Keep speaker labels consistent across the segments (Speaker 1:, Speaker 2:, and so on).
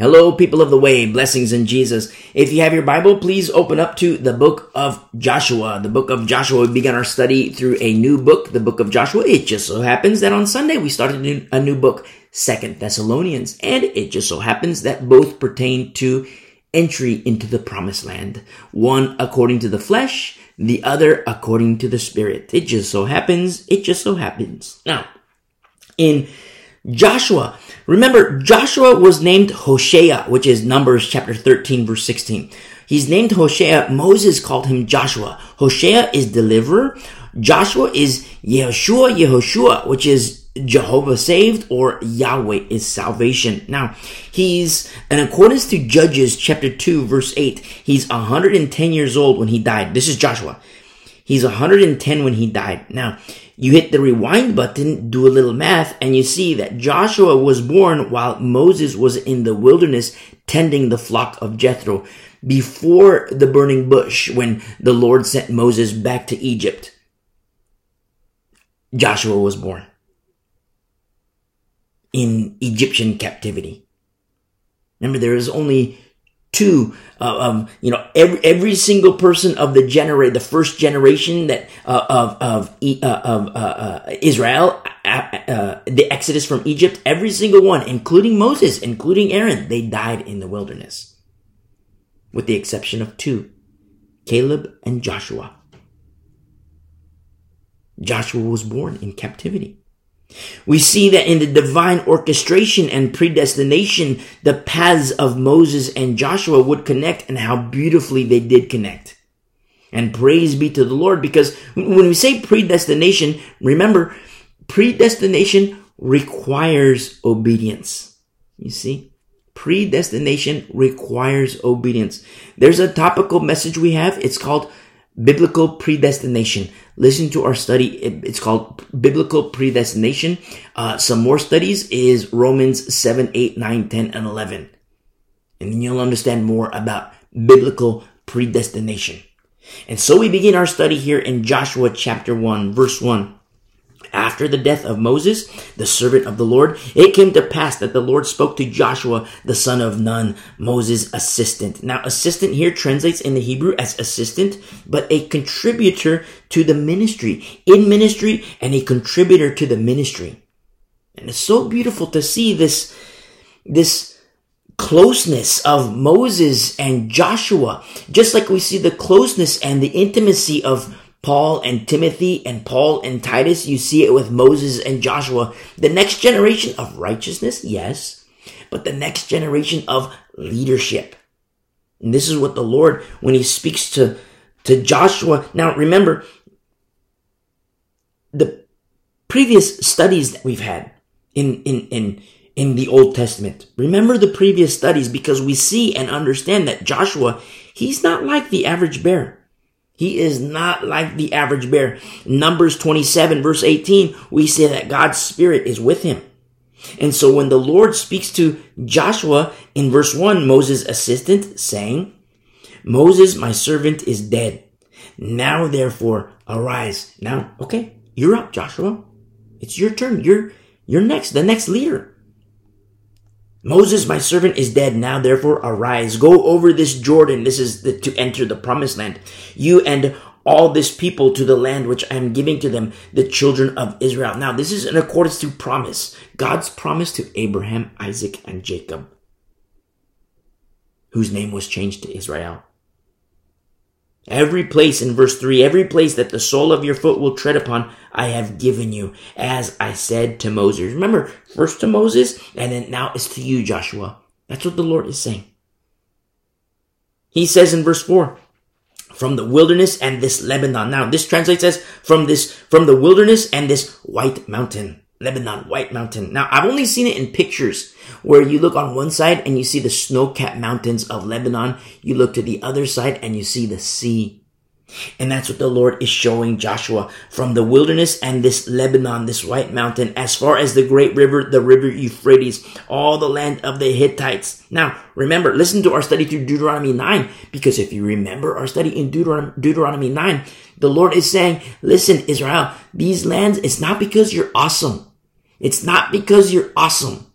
Speaker 1: Hello, people of the way, blessings in Jesus. If you have your Bible, please open up to the book of Joshua. The book of Joshua, we began our study through a new book, the book of Joshua. It just so happens that on Sunday we started a new, book, Second Thessalonians, and it just so happens that both pertain to entry into the promised land. One according to the flesh, the other according to the spirit. It just so happens, it just so happens. Now, in Joshua. Remember, Joshua was named Hosea, which is Numbers chapter 13, verse 16. He's named Hosea. Moses called him Joshua. Hosea is deliverer. Joshua is Yeshua, Yehoshua, which is Jehovah saved or Yahweh is salvation. Now, he's, in accordance to Judges chapter 2, verse 8, he's 110 years old when he died. This is Joshua. He's 110 when he died. Now, you hit the rewind button, do a little math, and you see that Joshua was born while Moses was in the wilderness tending the flock of Jethro before the burning bush when the Lord sent Moses back to Egypt. Joshua was born in Egyptian captivity. Remember, there is only two uh, um, you know every every single person of the generate the first generation that uh, of of uh, of uh, uh, Israel uh, the exodus from Egypt every single one including Moses including Aaron they died in the wilderness with the exception of two Caleb and Joshua. Joshua was born in captivity we see that in the divine orchestration and predestination, the paths of Moses and Joshua would connect and how beautifully they did connect. And praise be to the Lord because when we say predestination, remember, predestination requires obedience. You see? Predestination requires obedience. There's a topical message we have. It's called biblical predestination. Listen to our study. It's called biblical predestination. Uh, some more studies is Romans 7, 8, 9, 10, and 11. And then you'll understand more about biblical predestination. And so we begin our study here in Joshua chapter 1, verse 1. After the death of Moses, the servant of the Lord, it came to pass that the Lord spoke to Joshua, the son of Nun, Moses' assistant. Now, assistant here translates in the Hebrew as assistant, but a contributor to the ministry, in ministry, and a contributor to the ministry. And it's so beautiful to see this, this closeness of Moses and Joshua, just like we see the closeness and the intimacy of Paul and Timothy and Paul and Titus. You see it with Moses and Joshua. The next generation of righteousness, yes, but the next generation of leadership. And this is what the Lord, when he speaks to, to Joshua. Now remember, the previous studies that we've had in, in, in, in the Old Testament. Remember the previous studies because we see and understand that Joshua, he's not like the average bear. He is not like the average bear. Numbers 27 verse 18, we say that God's spirit is with him. And so when the Lord speaks to Joshua in verse 1, Moses' assistant saying, Moses, my servant, is dead. Now therefore arise. Now, okay, you're up, Joshua. It's your turn. You're, you're next, the next leader. Moses, my servant, is dead. Now, therefore, arise, go over this Jordan. This is the, to enter the promised land. You and all this people to the land which I am giving to them, the children of Israel. Now, this is in accordance to promise. God's promise to Abraham, Isaac, and Jacob, whose name was changed to Israel. Every place in verse 3, every place that the sole of your foot will tread upon, I have given you, as I said to Moses. Remember, first to Moses, and then now it's to you, Joshua. That's what the Lord is saying. He says in verse 4, from the wilderness and this Lebanon. Now, this translates as from this, from the wilderness and this white mountain. Lebanon, White Mountain. Now, I've only seen it in pictures where you look on one side and you see the snow-capped mountains of Lebanon. You look to the other side and you see the sea. And that's what the Lord is showing Joshua from the wilderness and this Lebanon, this white mountain, as far as the great river, the river Euphrates, all the land of the Hittites. Now, remember, listen to our study through Deuteronomy 9, because if you remember our study in Deuteron- Deuteronomy 9, the Lord is saying, listen, Israel, these lands, it's not because you're awesome. It's not because you're awesome.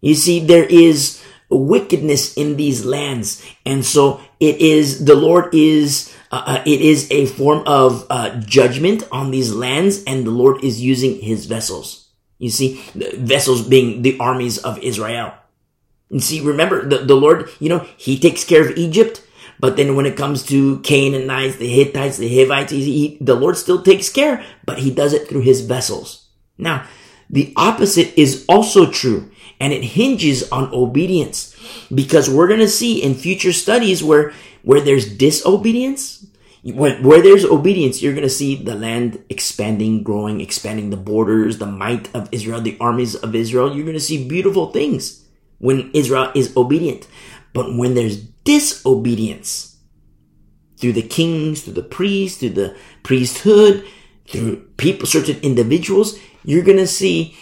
Speaker 1: You see, there is wickedness in these lands. And so it is, the Lord is, uh, uh, it is a form of uh, judgment on these lands and the Lord is using his vessels. You see, vessels being the armies of Israel. And see, remember the, the Lord, you know, he takes care of Egypt. But then when it comes to Canaanites, the Hittites, the Hivites, he, he, the Lord still takes care, but he does it through his vessels. Now, the opposite is also true and it hinges on obedience because we're going to see in future studies where, where there's disobedience, where, where there's obedience, you're going to see the land expanding, growing, expanding the borders, the might of Israel, the armies of Israel. You're going to see beautiful things when Israel is obedient. But when there's disobedience through the kings, through the priests, through the priesthood, through people, certain individuals, you're going to see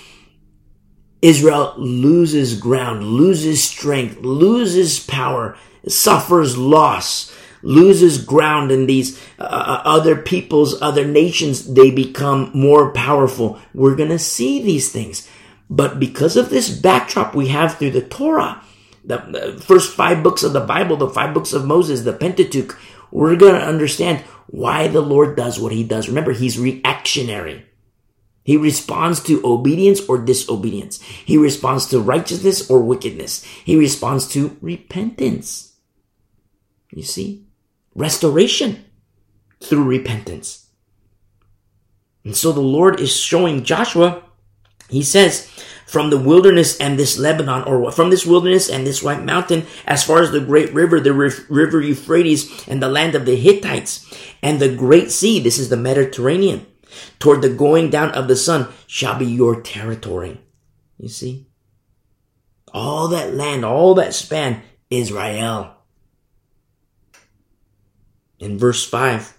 Speaker 1: Israel loses ground, loses strength, loses power, suffers loss, loses ground in these uh, uh, other peoples, other nations. They become more powerful. We're going to see these things. But because of this backdrop we have through the Torah, the, the first five books of the Bible, the five books of Moses, the Pentateuch, we're going to understand why the Lord does what he does. Remember, he's reactionary. He responds to obedience or disobedience. He responds to righteousness or wickedness. He responds to repentance. You see? Restoration through repentance. And so the Lord is showing Joshua, he says, from the wilderness and this Lebanon, or from this wilderness and this white mountain, as far as the great river, the river Euphrates, and the land of the Hittites, and the great sea, this is the Mediterranean, toward the going down of the sun shall be your territory. You see? All that land, all that span, Israel. In verse 5,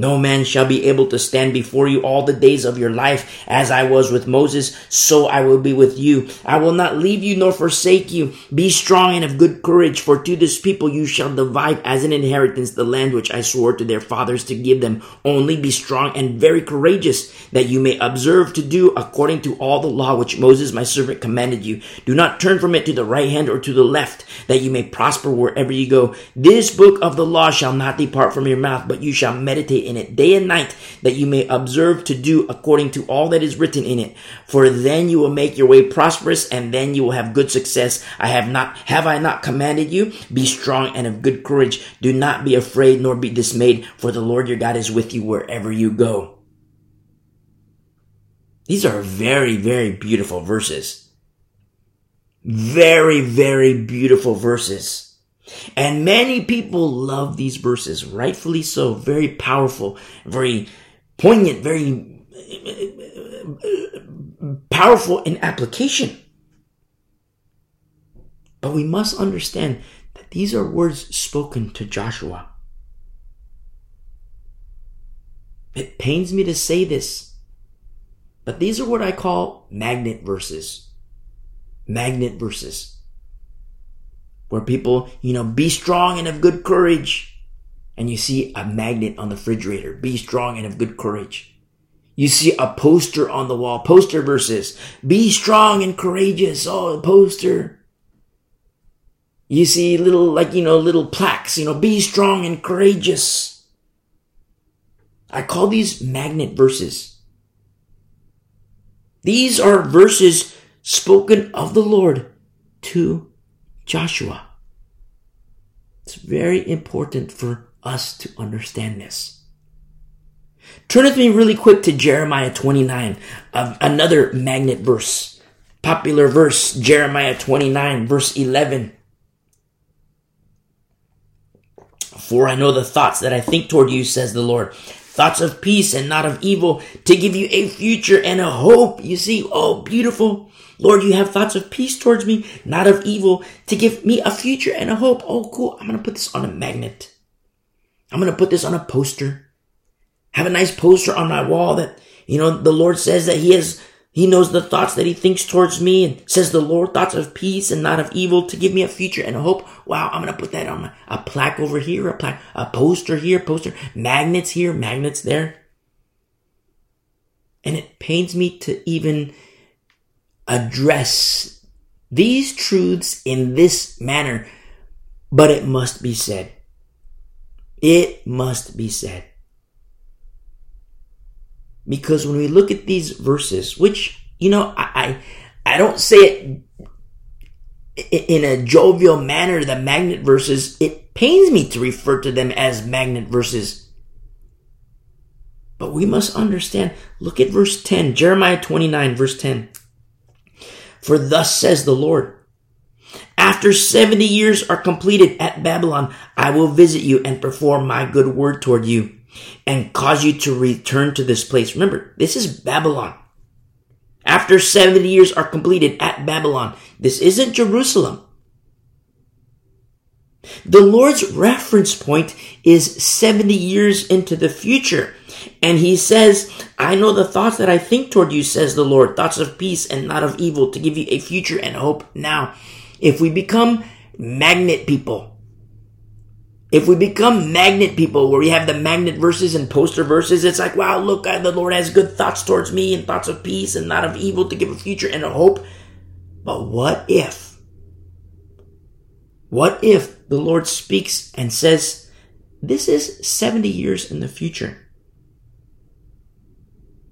Speaker 1: no man shall be able to stand before you all the days of your life. As I was with Moses, so I will be with you. I will not leave you nor forsake you. Be strong and of good courage, for to this people you shall divide as an inheritance the land which I swore to their fathers to give them. Only be strong and very courageous, that you may observe to do according to all the law which Moses my servant commanded you. Do not turn from it to the right hand or to the left, that you may prosper wherever you go. This book of the law shall not depart from your mouth, but you shall meditate in it day and night, that you may observe to do according to all that is written in it. For then you will make your way prosperous, and then you will have good success. I have not, have I not commanded you? Be strong and of good courage. Do not be afraid nor be dismayed, for the Lord your God is with you wherever you go. These are very, very beautiful verses. Very, very beautiful verses. And many people love these verses, rightfully so, very powerful, very poignant, very powerful in application. But we must understand that these are words spoken to Joshua. It pains me to say this, but these are what I call magnet verses. Magnet verses where people, you know, be strong and of good courage. And you see a magnet on the refrigerator, be strong and of good courage. You see a poster on the wall, poster verses, be strong and courageous. Oh, poster. You see little, like, you know, little plaques, you know, be strong and courageous. I call these magnet verses. These are verses spoken of the Lord to Joshua. It's very important for us to understand this. Turn with me really quick to Jeremiah 29, uh, another magnet verse, popular verse, Jeremiah 29, verse 11. For I know the thoughts that I think toward you, says the Lord. Thoughts of peace and not of evil, to give you a future and a hope. You see, oh, beautiful. Lord, you have thoughts of peace towards me, not of evil, to give me a future and a hope. Oh, cool. I'm going to put this on a magnet. I'm going to put this on a poster. Have a nice poster on my wall that, you know, the Lord says that He has, He knows the thoughts that He thinks towards me and says the Lord thoughts of peace and not of evil to give me a future and a hope. Wow. I'm going to put that on a plaque over here, a plaque, a poster here, poster, magnets here, magnets there. And it pains me to even address these truths in this manner, but it must be said. It must be said. Because when we look at these verses, which, you know, I, I, I don't say it in a jovial manner, the magnet verses, it pains me to refer to them as magnet verses. But we must understand, look at verse 10, Jeremiah 29, verse 10. For thus says the Lord, after 70 years are completed at Babylon, I will visit you and perform my good word toward you and cause you to return to this place. Remember, this is Babylon. After 70 years are completed at Babylon, this isn't Jerusalem. The Lord's reference point is 70 years into the future. And he says, I know the thoughts that I think toward you, says the Lord, thoughts of peace and not of evil, to give you a future and hope now. If we become magnet people, if we become magnet people where we have the magnet verses and poster verses, it's like, wow, look, God, the Lord has good thoughts towards me and thoughts of peace and not of evil to give a future and a hope. But what if? What if the Lord speaks and says, this is 70 years in the future?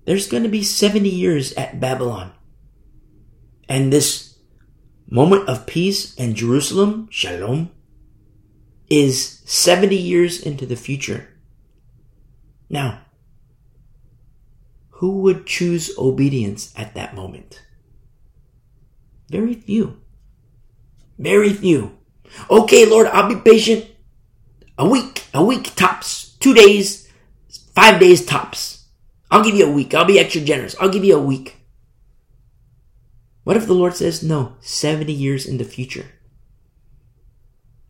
Speaker 1: There's going to be 70 years at Babylon. And this moment of peace in Jerusalem, shalom, is 70 years into the future. Now, who would choose obedience at that moment? Very few. Very few. Okay, Lord, I'll be patient. A week, a week tops. Two days, five days tops. I'll give you a week. I'll be extra generous. I'll give you a week. What if the Lord says, no, 70 years in the future?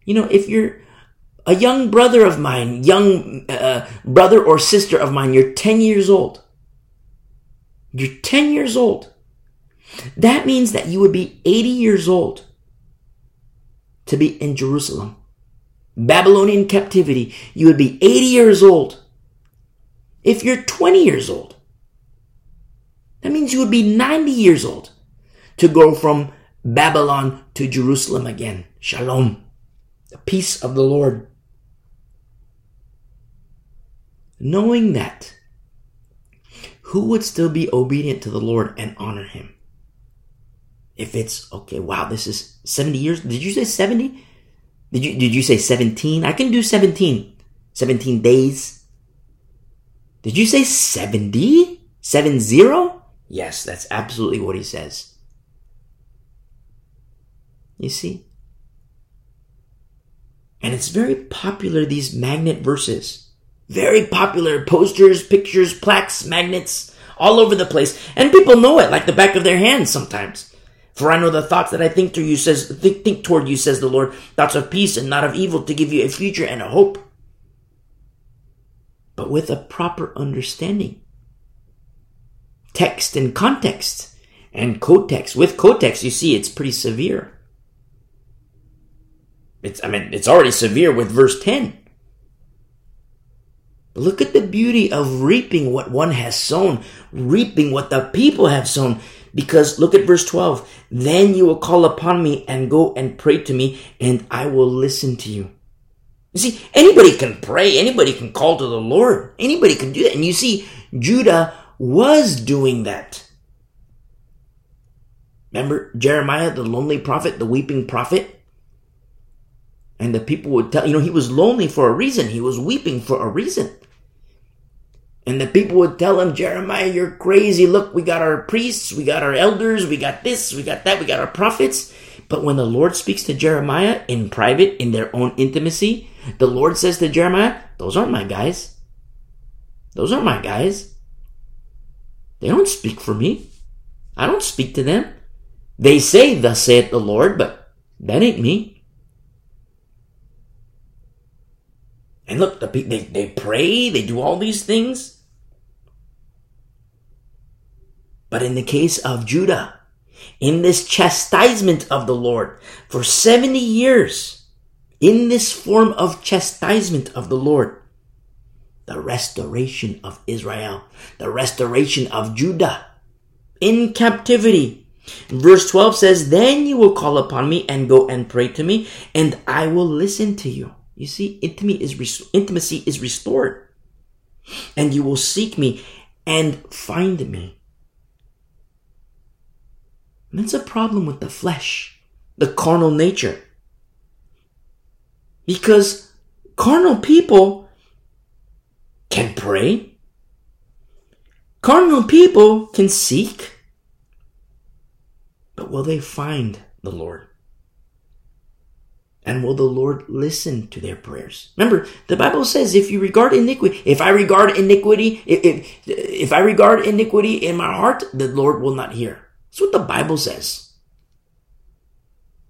Speaker 1: You know, if you're a young brother of mine, young uh, brother or sister of mine, you're 10 years old. You're 10 years old. That means that you would be 80 years old to be in Jerusalem. Babylonian captivity, you would be 80 years old. If you're 20 years old, that means you would be 90 years old to go from Babylon to Jerusalem again. Shalom. The peace of the Lord knowing that, who would still be obedient to the Lord and honor him? If it's okay, wow, this is 70 years. Did you say 70? Did you did you say 17? I can do 17. 17 days. Did you say 70? 70? Yes, that's absolutely what he says. You see? And it's very popular, these magnet verses. Very popular posters, pictures, plaques, magnets, all over the place. And people know it like the back of their hands sometimes. For I know the thoughts that I think to you says think, think toward you, says the Lord, thoughts of peace and not of evil to give you a future and a hope. But with a proper understanding. Text and context and co-text. With co-text, you see it's pretty severe. It's I mean, it's already severe with verse 10. Look at the beauty of reaping what one has sown, reaping what the people have sown. Because look at verse 12. Then you will call upon me and go and pray to me, and I will listen to you. You see, anybody can pray, anybody can call to the Lord, anybody can do that. And you see, Judah was doing that. Remember Jeremiah, the lonely prophet, the weeping prophet? And the people would tell, you know, he was lonely for a reason. He was weeping for a reason. And the people would tell him, Jeremiah, you're crazy. Look, we got our priests, we got our elders, we got this, we got that, we got our prophets. But when the Lord speaks to Jeremiah in private, in their own intimacy, the Lord says to Jeremiah, Those aren't my guys. Those aren't my guys. They don't speak for me. I don't speak to them. They say, Thus saith the Lord, but that ain't me. And look, the, they, they pray, they do all these things. But in the case of Judah, in this chastisement of the Lord for 70 years, in this form of chastisement of the Lord, the restoration of Israel, the restoration of Judah in captivity, Verse 12 says, Then you will call upon me and go and pray to me, and I will listen to you. You see, intimacy is, restored. And you will seek me and find me. That's a problem with the flesh, the carnal nature. Because carnal people can pray. Carnal people can seek. But will they find the Lord? And will the Lord listen to their prayers? Remember, the Bible says, if you regard iniquity, if I regard iniquity, if, if, if I regard iniquity in my heart, the Lord will not hear. That's what the Bible says.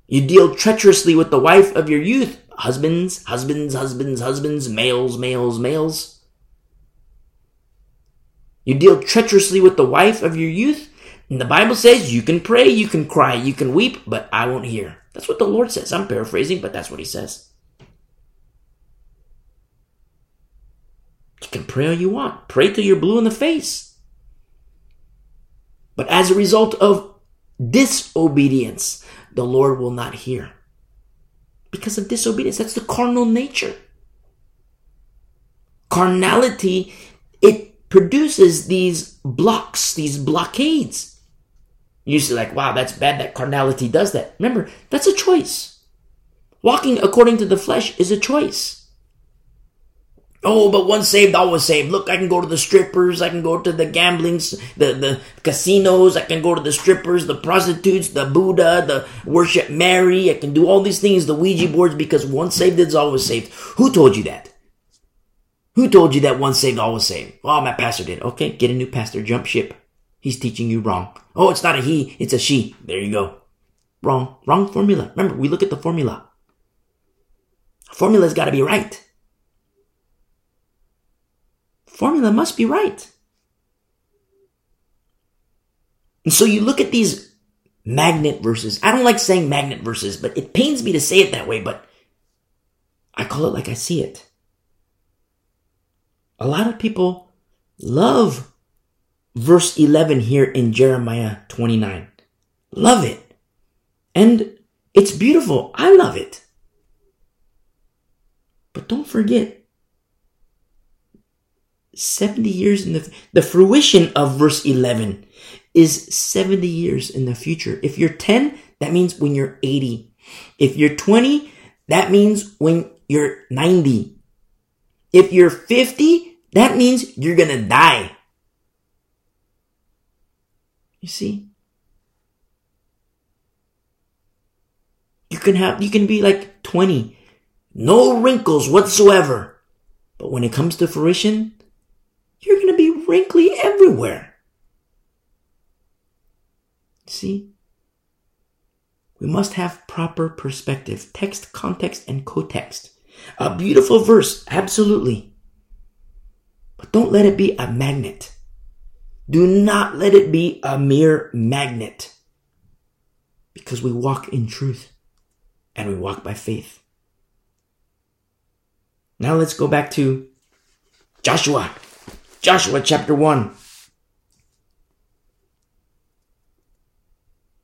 Speaker 1: You deal treacherously with the wife of your youth. Husbands, husbands, husbands, husbands, males, males, males. You deal treacherously with the wife of your youth. And the Bible says you can pray, you can cry, you can weep, but I won't hear. That's what the Lord says. I'm paraphrasing, but that's what he says. You can pray all you want. Pray till you're blue in the face. But as a result of disobedience, the Lord will not hear. Because of disobedience. That's the carnal nature. Carnality, it produces these blocks, these blockades. You see, like, wow, that's bad that carnality does that. Remember, that's a choice. Walking according to the flesh is a choice. Oh, but once saved, always saved. Look, I can go to the strippers, I can go to the gamblings, the, the casinos, I can go to the strippers, the prostitutes, the Buddha, the worship Mary, I can do all these things, the Ouija boards, because once saved is always saved. Who told you that? Who told you that once saved, always saved? Oh, my pastor did. Okay, get a new pastor, jump ship. He's teaching you wrong. Oh, it's not a he, it's a she. There you go. Wrong. Wrong formula. Remember, we look at the formula. Formula's gotta be right. Formula must be right. And so you look at these magnet verses. I don't like saying magnet verses, but it pains me to say it that way, but I call it like I see it. A lot of people love verse 11 here in Jeremiah 29. Love it. And it's beautiful. I love it. But don't forget, 70 years in the, the fruition of verse 11 is 70 years in the future. If you're 10, that means when you're 80. If you're 20, that means when you're 90. If you're 50, that means you're gonna die. You see? You can have, you can be like 20, no wrinkles whatsoever. But when it comes to fruition, you're going to be wrinkly everywhere. See? We must have proper perspective, text, context, and co-text. A beautiful verse, absolutely. But don't let it be a magnet. Do not let it be a mere magnet. Because we walk in truth and we walk by faith. Now let's go back to Joshua. Joshua chapter 1.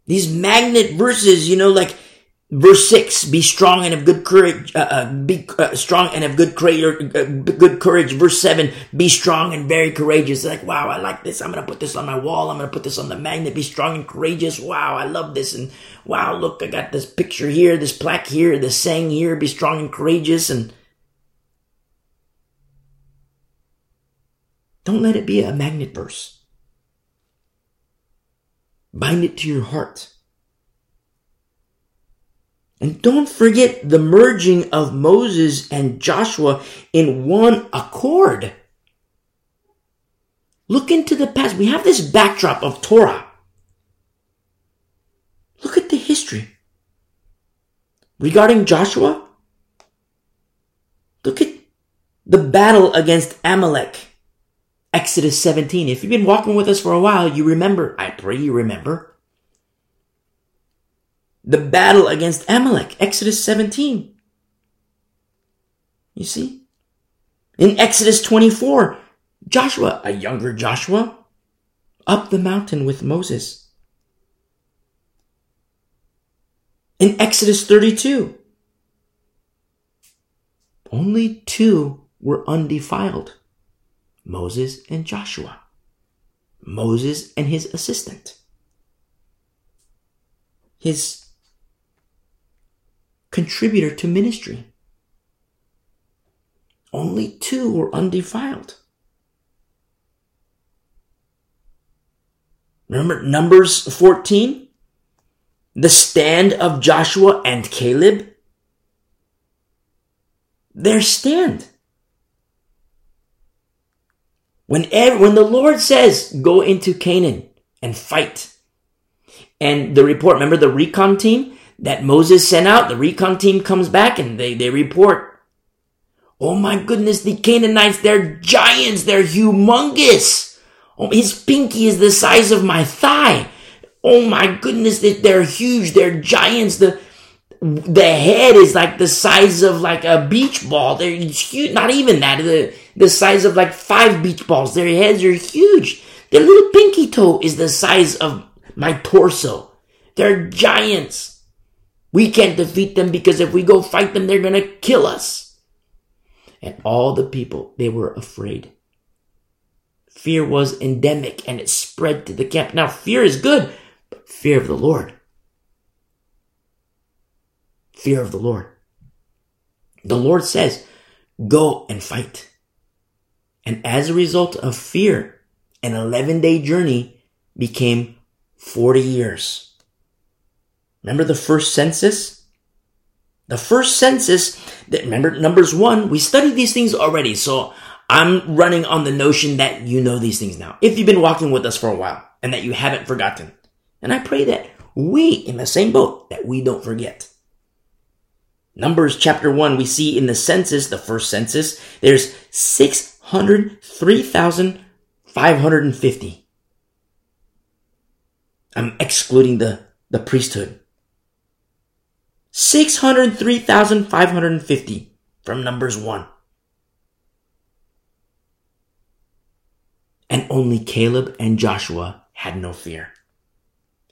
Speaker 1: These magnet verses, you know, like Verse 6, be strong and have good courage, uh, uh, be uh, strong and have good courage, uh, good courage. Verse 7, be strong and very courageous. Like, wow, I like this. I'm to put this on my wall. I'm to put this on the magnet. Be strong and courageous. Wow, I love this. And wow, look, I got this picture here, this plaque here, this saying here, be strong and courageous. And don't let it be a magnet verse. Bind it to your heart. And don't forget the merging of Moses and Joshua in one accord. Look into the past. We have this backdrop of Torah. Look at the history. Regarding Joshua, look at the battle against Amalek. Exodus 17. If you've been walking with us for a while, you remember. I pray you remember the battle against Amalek, Exodus 17. You see? In Exodus 24, Joshua, a younger Joshua, up the mountain with Moses. In Exodus 32, only two were undefiled Moses and Joshua, Moses and his assistant, his contributor to ministry. Only two were undefiled. Remember Numbers 14? The stand of Joshua and Caleb? Their stand. When, when the Lord says, go into Canaan and fight, and the report, remember the recon team that Moses sent out, the recon team comes back and they, they report, oh my goodness, the Canaanites, they're giants, they're humongous. Oh, his pinky is the size of my thigh. Oh my goodness, they're huge. They're giants. The, the head is like the size of like a beach ball. They're huge. Not even that. The, the size of like five beach balls. Their heads are huge. Their little pinky toe is the size of my torso. They're giants. We can't defeat them because if we go fight them, they're going to kill us. And all the people, they were afraid. Fear was endemic and it spread to the camp. Now, fear is good, but fear of the Lord. Fear of the Lord. The Lord says, go and fight. And as a result of fear, an 11 day journey became 40 years. Remember the first census? The first census, that remember numbers one, we studied these things already. So I'm running on the notion that you know these things now. If you've been walking with us for a while and that you haven't forgotten. And I pray that we in the same boat, that we don't forget. Numbers chapter 1, we see in the census, the first census, there's 603,550. I'm excluding the, the priesthood. 603,550 from Numbers 1. And only Caleb and Joshua had no fear.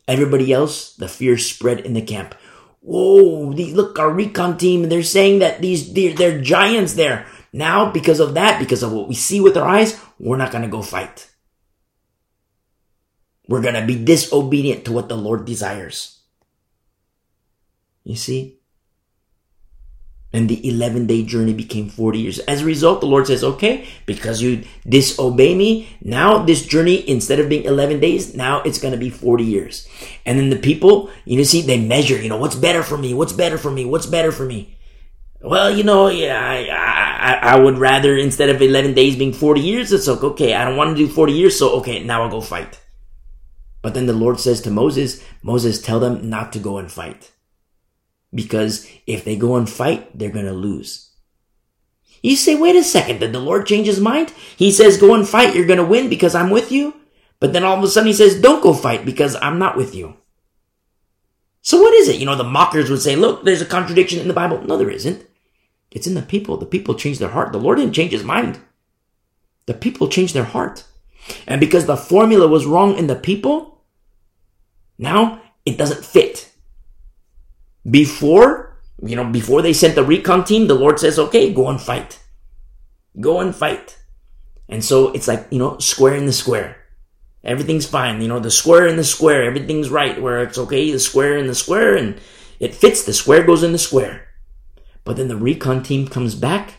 Speaker 1: Everybody else, the fear spread in the camp. Whoa, look, our recon team, they're saying that these, they're, they're giants there. Now, because of that, because of what we see with our eyes, we're not going to go fight. We're going to be disobedient to what the Lord desires. You see? and the 11 day journey became 40 years. As a result, the Lord says, okay, because you disobey me, now this journey, instead of being 11 days, now it's going to be 40 years. And then the people, you know, see, they measure, you know, what's better for me? What's better for me? What's better for me? Well, you know, yeah, I, I, I would rather, instead of 11 days being 40 years, it's like, okay, I don't want to do 40 years, so okay, now I'll go fight. But then the Lord says to Moses, Moses, tell them not to go and fight because if they go and fight, they're going to lose. You say, wait a second, did the Lord change his mind? He says, go and fight, you're going to win because I'm with you. But then all of a sudden he says, don't go fight because I'm not with you. So what is it? You know, the mockers would say, look, there's a contradiction in the Bible. No, there isn't. It's in the people. The people change their heart. The Lord didn't change his mind. The people changed their heart. And because the formula was wrong in the people, now it doesn't fit. Before, you know, before they sent the recon team, the Lord says, okay, go and fight. Go and fight. And so it's like, you know, square in the square. Everything's fine. You know, the square in the square, everything's right where it's okay, the square in the square, and it fits. The square goes in the square. But then the recon team comes back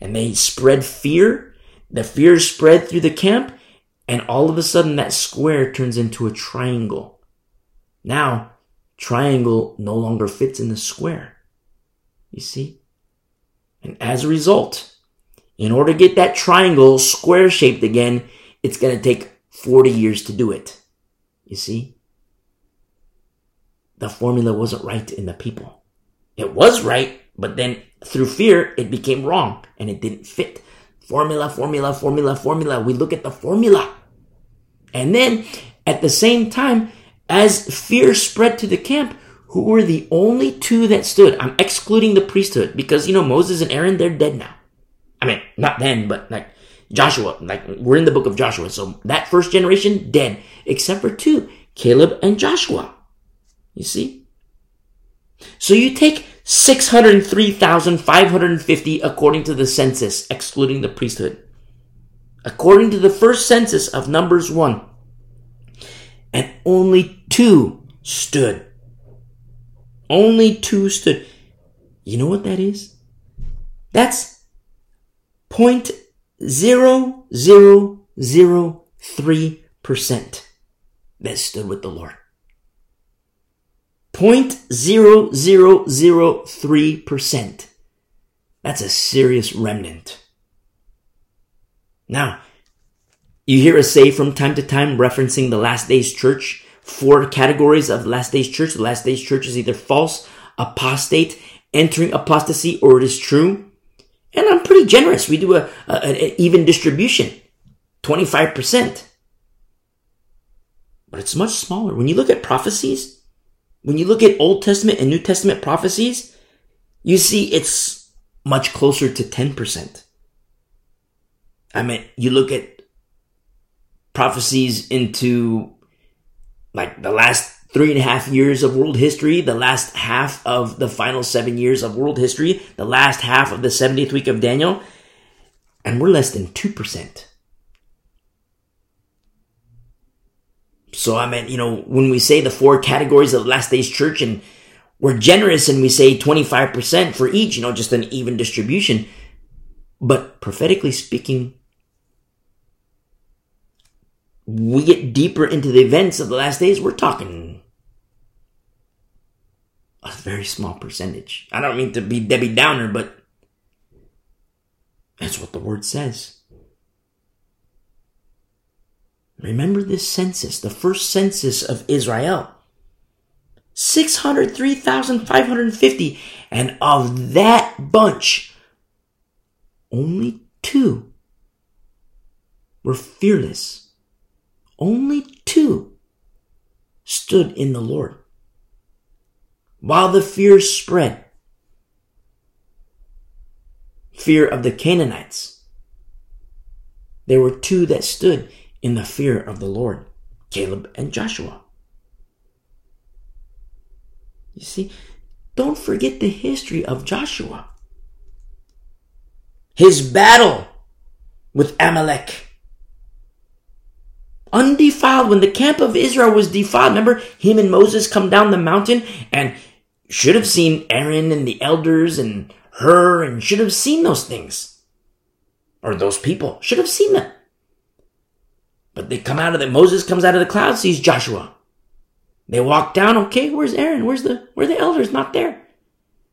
Speaker 1: and they spread fear. The fear is spread through the camp, and all of a sudden that square turns into a triangle. Now, triangle no longer fits in the square. You see? And as a result, in order to get that triangle square shaped again, it's going to take 40 years to do it. You see? The formula wasn't right in the people. It was right, but then through fear, it became wrong and it didn't fit. Formula, formula, formula, formula. We look at the formula. And then at the same time, as fear spread to the camp, who were the only two that stood? I'm excluding the priesthood because, you know, Moses and Aaron, they're dead now. I mean, not then, but like Joshua, like we're in the book of Joshua. So that first generation, dead, except for two, Caleb and Joshua. You see? So you take 603,550 according to the census, excluding the priesthood. According to the first census of Numbers 1. And only two stood. Only two stood. You know what that is? That's point zero zero zero three percent that stood with the Lord. 0.0003%. That's a serious remnant. Now, you hear us say from time to time referencing the last days church, four categories of the last days church. The last days church is either false, apostate, entering apostasy, or it is true. And I'm pretty generous. We do a, a an even distribution, 25%. But it's much smaller. When you look at prophecies, when you look at Old Testament and New Testament prophecies, you see it's much closer to 10%. I mean, you look at prophecies into like the last three and a half years of world history, the last half of the final seven years of world history, the last half of the 70th week of Daniel, and we're less than 2%. So I mean, you know, when we say the four categories of last days church and we're generous and we say 25% for each, you know, just an even distribution. But prophetically speaking, we get deeper into the events of the last days, we're talking a very small percentage. I don't mean to be Debbie Downer, but that's what the word says. Remember this census, the first census of Israel. 603,550. And of that bunch, only two were fearless. Only two stood in the Lord. While the fear spread, fear of the Canaanites, there were two that stood in the fear of the Lord, Caleb and Joshua. You see, don't forget the history of Joshua. His battle with Amalek. Undefiled, when the camp of Israel was defiled, remember him and Moses come down the mountain and should have seen Aaron and the elders and Hur and should have seen those things. Or those people should have seen them. But they come out of the, Moses comes out of the cloud, sees Joshua. They walk down, okay, where's Aaron? Where's the, where the elders? Not there.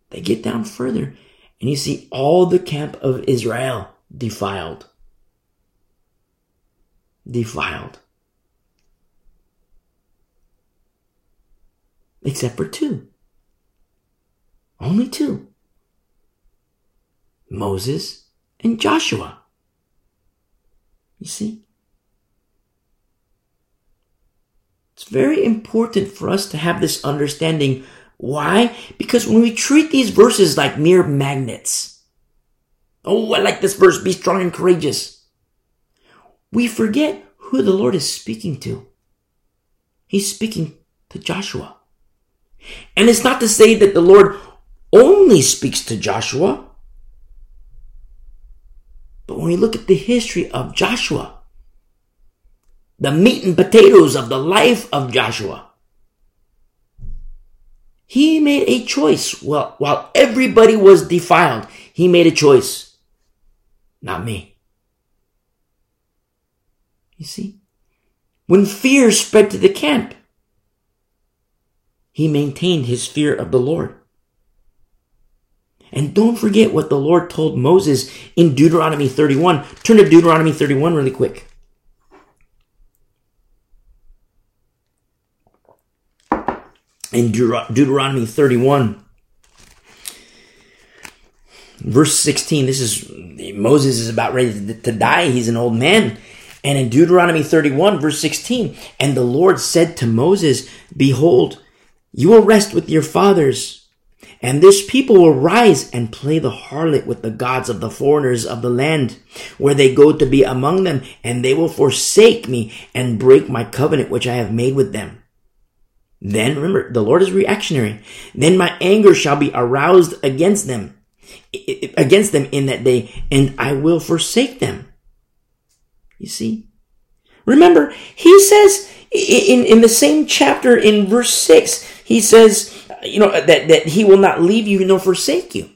Speaker 1: They get down further and you see all the camp of Israel defiled. Defiled. Except for two. Only two. Moses and Joshua. You see? It's very important for us to have this understanding. Why? Because when we treat these verses like mere magnets, oh, I like this verse, be strong and courageous, we forget who the Lord is speaking to. He's speaking to Joshua. And it's not to say that the Lord only speaks to Joshua. But when we look at the history of Joshua, the meat and potatoes of the life of Joshua. He made a choice. Well, while everybody was defiled, he made a choice. Not me. You see? When fear spread to the camp, he maintained his fear of the Lord. And don't forget what the Lord told Moses in Deuteronomy 31. Turn to Deuteronomy 31 really quick. In Deut- Deuteronomy 31, verse 16. This is Moses is about ready to, to die. He's an old man. And in Deuteronomy 31, verse 16, and the Lord said to Moses, Behold, you will rest with your fathers, and this people will rise and play the harlot with the gods of the foreigners of the land, where they go to be among them, and they will forsake me and break my covenant which I have made with them. Then remember, the Lord is reactionary. Then my anger shall be aroused against them, against them in that day, and I will forsake them. You see? Remember, he says in, in the same chapter in verse 6, he says, you know, that, that he will not leave you nor forsake you.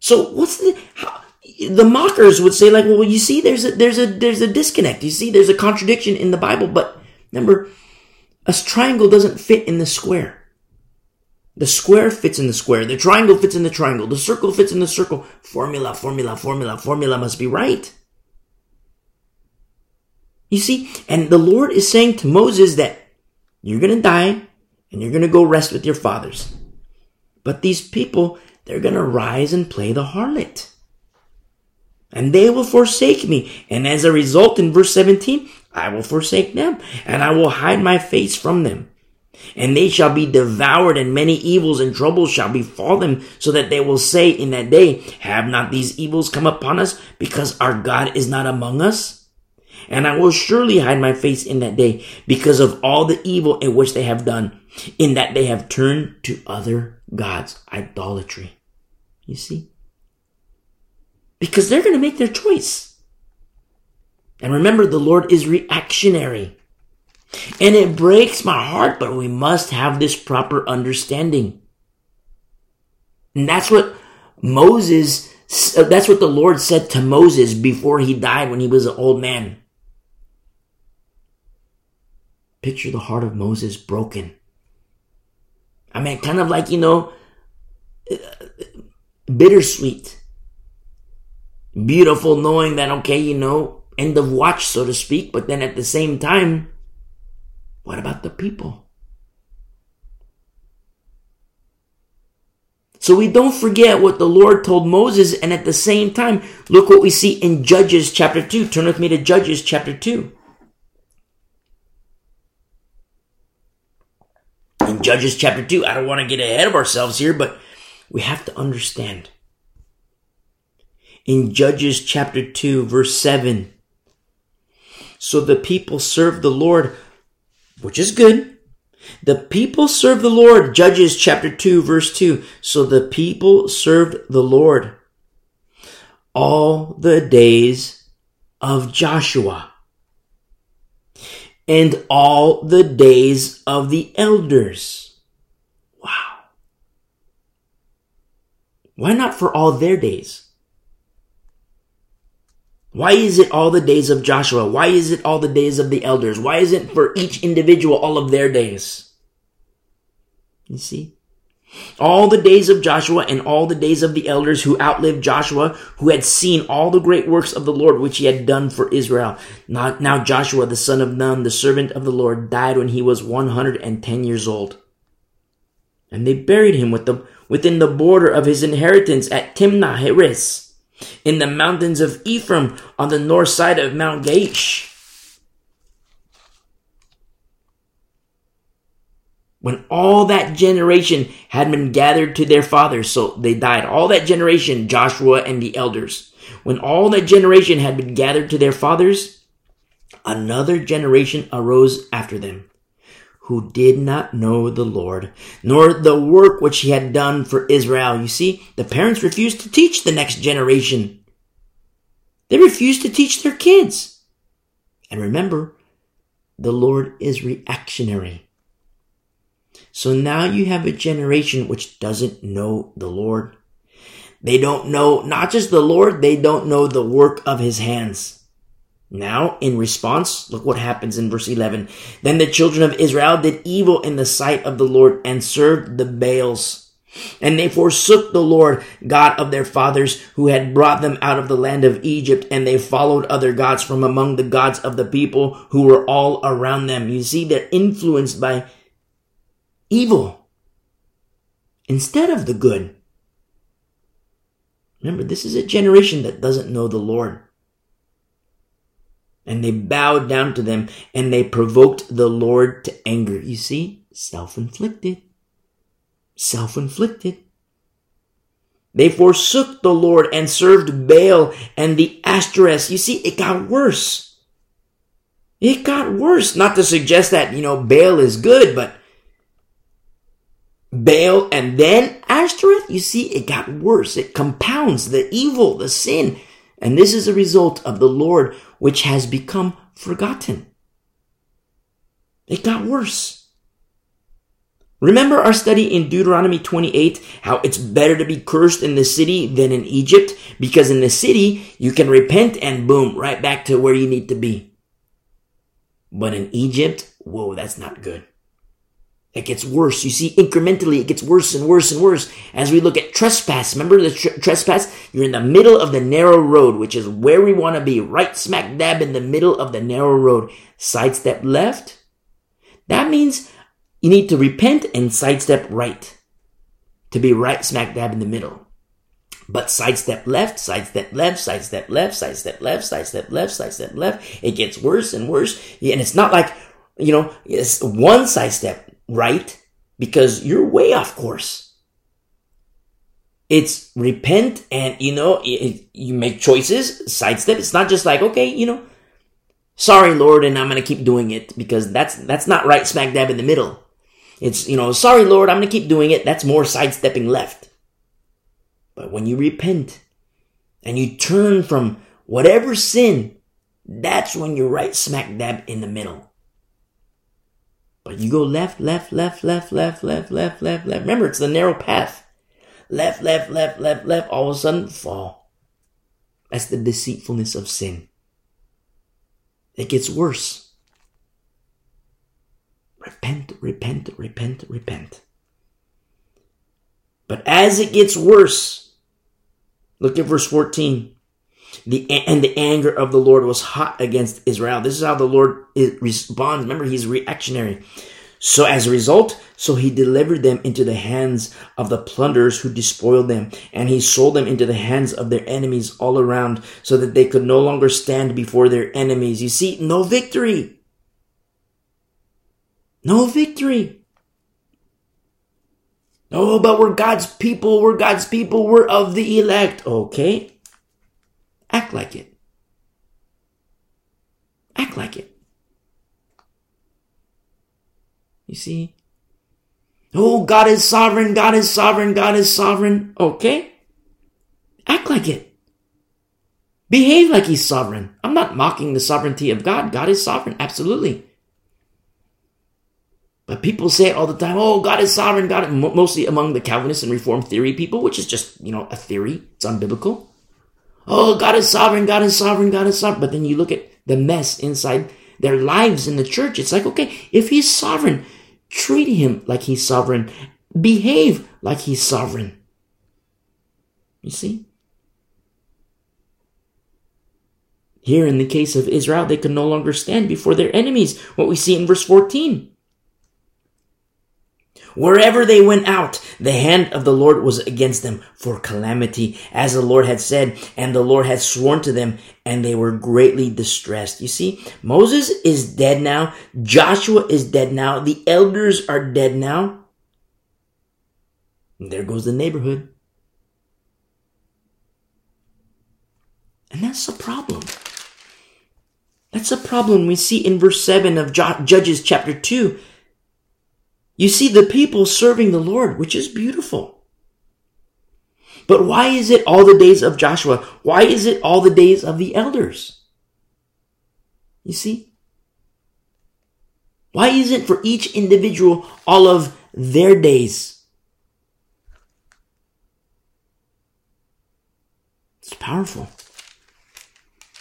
Speaker 1: So what's the, how, the mockers would say like, well, you see, there's a, there's a, there's a disconnect. You see, there's a contradiction in the Bible, but remember, a triangle doesn't fit in the square. The square fits in the square. The triangle fits in the triangle. The circle fits in the circle. Formula, formula, formula, formula must be right. You see, and the Lord is saying to Moses that you're going to die and you're going to go rest with your fathers. But these people, they're going to rise and play the harlot. And they will forsake me. And as a result, in verse 17, I will forsake them, and I will hide my face from them. And they shall be devoured, and many evils and troubles shall befall them, so that they will say in that day, Have not these evils come upon us, because our God is not among us? And I will surely hide my face in that day, because of all the evil in which they have done, in that they have turned to other gods, idolatry. You see? Because they're going to make their choice. And remember, the Lord is reactionary. And it breaks my heart, but we must have this proper understanding. And that's what Moses, that's what the Lord said to Moses before he died when he was an old man. Picture the heart of Moses broken. I mean, kind of like, you know, bittersweet. Beautiful knowing that, okay, you know, end of watch, so to speak. But then at the same time, what about the people? So we don't forget what the Lord told Moses, and at the same time, look what we see in Judges chapter 2. Turn with me to Judges chapter 2. In Judges chapter 2, I don't want to get ahead of ourselves here, but we have to understand. In Judges chapter 2, verse 7, so the people served the Lord, which is good. The people served the Lord. Judges chapter 2, verse 2. So the people served the Lord all the days of Joshua and all the days of the elders. Wow. Why not for all their days? Why is it all the days of Joshua? Why is it all the days of the elders? Why isn't for each individual all of their days? You see? All the days of Joshua and all the days of the elders who outlived Joshua, who had seen all the great works of the Lord which he had done for Israel. Now Joshua, the son of Nun, the servant of the Lord, died when he was 110 years old. And they buried him with within the border of his inheritance at Timnah Heres in the mountains of Ephraim on the north side of Mount Gaash. When all that generation had been gathered to their fathers, so they died. All that generation, Joshua and the elders. When all that generation had been gathered to their fathers, another generation arose after them who did not know the Lord, nor the work which he had done for Israel. You see, the parents refused to teach the next generation. They refused to teach their kids. And remember, the Lord is reactionary. So now you have a generation which doesn't know the Lord. They don't know not just the Lord, they don't know the work of his hands. Now, in response, look what happens in verse 11. Then the children of Israel did evil in the sight of the Lord and served the Baals. And they forsook the Lord God of their fathers who had brought them out of the land of Egypt and they followed other gods from among the gods of the people who were all around them. You see, they're influenced by evil instead of the good. Remember, this is a generation that doesn't know the Lord. And they bowed down to them and they provoked the Lord to anger. You see, self inflicted. Self inflicted. They forsook the Lord and served Baal and the Ashtoreth. You see, it got worse. It got worse. Not to suggest that, you know, Baal is good, but Baal and then Ashtoreth, you see, it got worse. It compounds the evil, the sin. And this is a result of the Lord, which has become forgotten. It got worse. Remember our study in Deuteronomy 28, how it's better to be cursed in the city than in Egypt? Because in the city, you can repent and boom, right back to where you need to be. But in Egypt, whoa, that's not good. It gets worse. You see, incrementally, it gets worse and worse and worse. As we look at trespass, remember the tr- trespass? You're in the middle of the narrow road, which is where we want to be, right smack dab in the middle of the narrow road. Sidestep left. That means you need to repent and sidestep right to be right smack dab in the middle. But sidestep left, sidestep left, sidestep left, sidestep left, sidestep left, sidestep left. It gets worse and worse. And it's not like, you know, it's one sidestep right because you're way off course. It's repent and, you know, it, you make choices, sidestep. It's not just like, okay, you know, sorry, Lord, and I'm going to keep doing it because that's, that's not right smack dab in the middle. It's, you know, sorry, Lord, I'm going to keep doing it. That's more sidestepping left. But when you repent and you turn from whatever sin, that's when you're right smack dab in the middle. But you go left, left, left, left, left, left, left, left, left. Remember, it's the narrow path. Left, left, left, left, left. All of a sudden, fall. That's the deceitfulness of sin. It gets worse. Repent, repent, repent, repent. But as it gets worse, look at verse 14. The, and the anger of the Lord was hot against Israel. This is how the Lord responds. Remember, he's reactionary. So as a result, so he delivered them into the hands of the plunderers who despoiled them, and he sold them into the hands of their enemies all around, so that they could no longer stand before their enemies. You see, no victory. No victory. Oh, but we're God's people, we're God's people, we're of the elect. Okay. Act like it. Act like it. You see? Oh, God is sovereign, God is sovereign, God is sovereign. Okay. Act like it. Behave like he's sovereign. I'm not mocking the sovereignty of God. God is sovereign, absolutely. But people say it all the time. Oh, God is sovereign. God, mostly among the Calvinist and Reformed theory people, which is just, you know, a theory. It's unbiblical. Oh, God is sovereign, God is sovereign, God is sovereign. But then you look at the mess inside their lives in the church. It's like, okay, if he's sovereign, treat him like he's sovereign. Behave like he's sovereign. You see? Here in the case of Israel, they could no longer stand before their enemies. What we see in verse 14. Wherever they went out, the hand of the Lord was against them for calamity, as the Lord had said, and the Lord had sworn to them, and they were greatly distressed. You see, Moses is dead now. Joshua is dead now. The elders are dead now. And there goes the neighborhood. And that's the problem. That's a problem we see in verse 7 of Judges chapter 2 you see the people serving the Lord, which is beautiful. But why is it all the days of Joshua? Why is it all the days of the elders? You see? Why isn't for each individual all of their days? It's powerful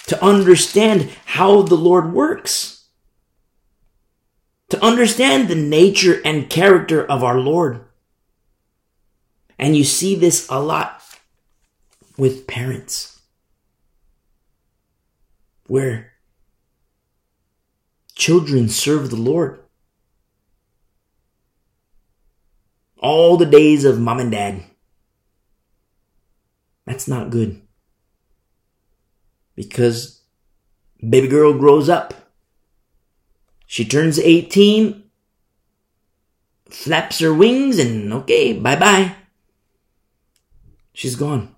Speaker 1: to understand how the Lord works to understand the nature and character of our Lord. And you see this a lot with parents, where children serve the Lord. All the days of mom and dad. That's not good. Because baby girl grows up she turns 18, flaps her wings, and okay, bye bye. She's gone.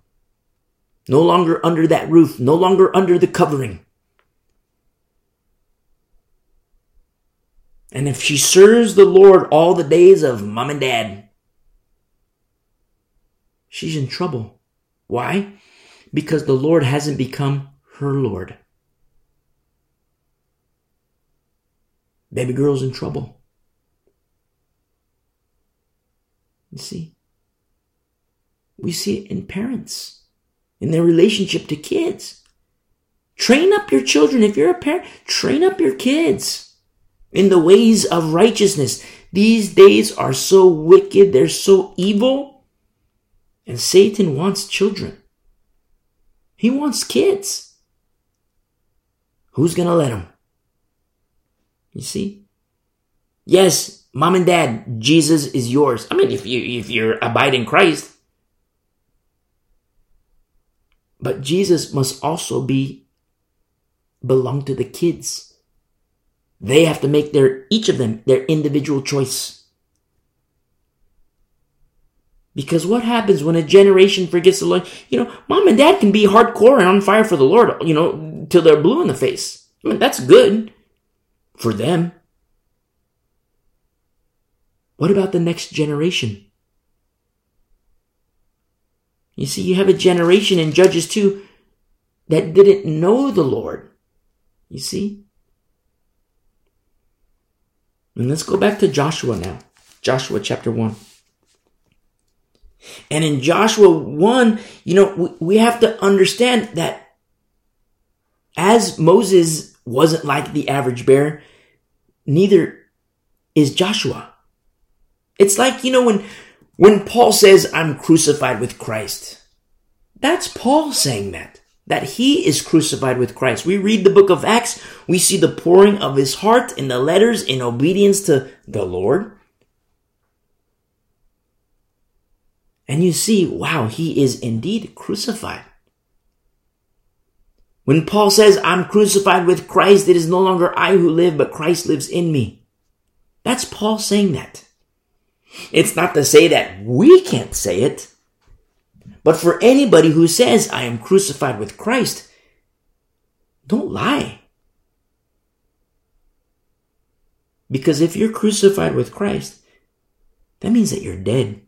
Speaker 1: No longer under that roof, no longer under the covering. And if she serves the Lord all the days of mom and dad, she's in trouble. Why? Because the Lord hasn't become her Lord. Baby girl's in trouble. You see? We see it in parents, in their relationship to kids. Train up your children. If you're a parent, train up your kids in the ways of righteousness. These days are so wicked. They're so evil. And Satan wants children. He wants kids. Who's going to let him? You see? Yes, mom and dad, Jesus is yours. I mean, if you, if you're abiding Christ. But Jesus must also be, belong to the kids. They have to make their, each of them, their individual choice. Because what happens when a generation forgets the Lord? You know, mom and dad can be hardcore and on fire for the Lord, you know, till they're blue in the face. I mean, that's good for them. What about the next generation? You see, you have a generation in Judges 2 that didn't know the Lord. You see? And let's go back to Joshua now. Joshua chapter 1. And in Joshua 1, you know, we, we have to understand that as Moses wasn't like the average bear, neither is Joshua. It's like, you know, when, when Paul says, I'm crucified with Christ, that's Paul saying that, that he is crucified with Christ. We read the book of Acts, we see the pouring of his heart in the letters in obedience to the Lord. And you see, wow, he is indeed crucified. When Paul says, I'm crucified with Christ, it is no longer I who live, but Christ lives in me. That's Paul saying that. It's not to say that we can't say it, but for anybody who says, I am crucified with Christ, don't lie. Because if you're crucified with Christ, that means that you're dead.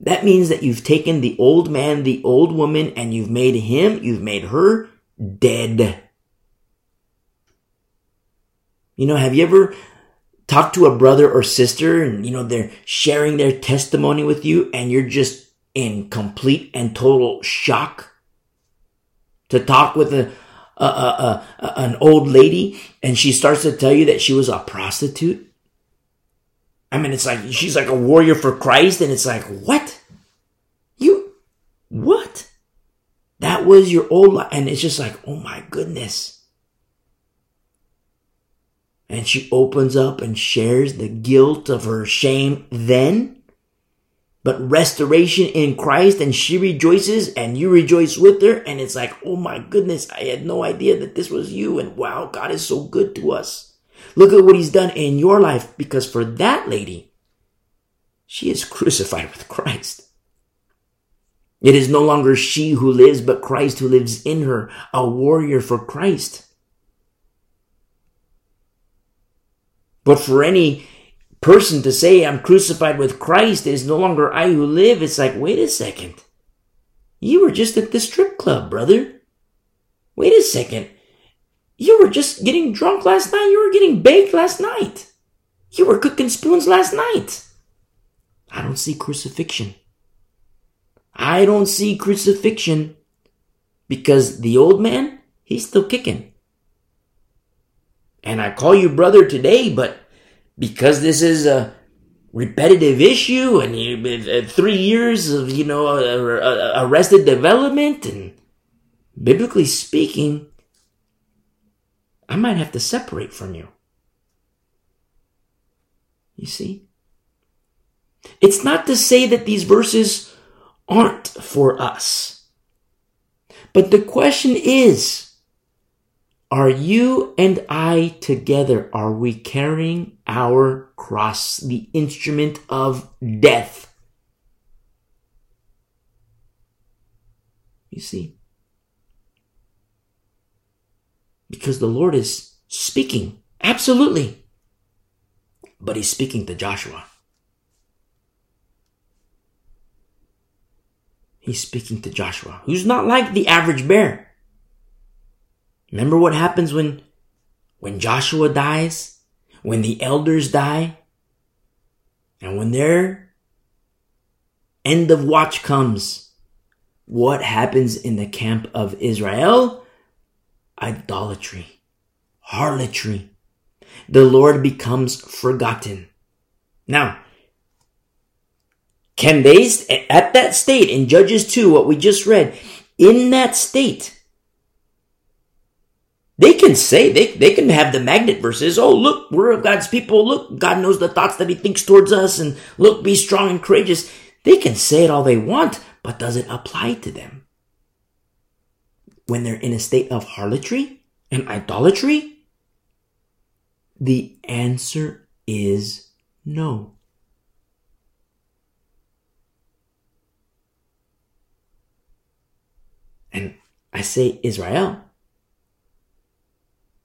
Speaker 1: That means that you've taken the old man, the old woman, and you've made him, you've made her dead. You know, have you ever talked to a brother or sister and, you know, they're sharing their testimony with you and you're just in complete and total shock? To talk with a, a, a, a an old lady and she starts to tell you that she was a prostitute? I mean, it's like, she's like a warrior for Christ. And it's like, what? You, what? That was your old life. And it's just like, oh my goodness. And she opens up and shares the guilt of her shame then. But restoration in Christ and she rejoices and you rejoice with her. And it's like, oh my goodness, I had no idea that this was you. And wow, God is so good to us. Look at what he's done in your life because for that lady, she is crucified with Christ. It is no longer she who lives, but Christ who lives in her, a warrior for Christ. But for any person to say, I'm crucified with Christ, it is no longer I who live, it's like, wait a second. You were just at the strip club, brother. Wait a second. You were just getting drunk last night. You were getting baked last night. You were cooking spoons last night. I don't see crucifixion. I don't see crucifixion because the old man, he's still kicking. And I call you brother today, but because this is a repetitive issue and you, uh, three years of, you know, arrested development and biblically speaking, I might have to separate from you. You see? It's not to say that these verses aren't for us. But the question is, are you and I together? Are we carrying our cross, the instrument of death? You see? Because the Lord is speaking. Absolutely. But he's speaking to Joshua. He's speaking to Joshua, who's not like the average bear. Remember what happens when, when Joshua dies? When the elders die? And when their end of watch comes, what happens in the camp of Israel? Idolatry, harlotry. The Lord becomes forgotten. Now, can they, at that state in Judges 2, what we just read, in that state, they can say, they, they can have the magnet verses. Oh, look, we're of God's people. Look, God knows the thoughts that he thinks towards us. And look, be strong and courageous. They can say it all they want, but does it apply to them? When they're in a state of harlotry and idolatry? The answer is no. And I say Israel,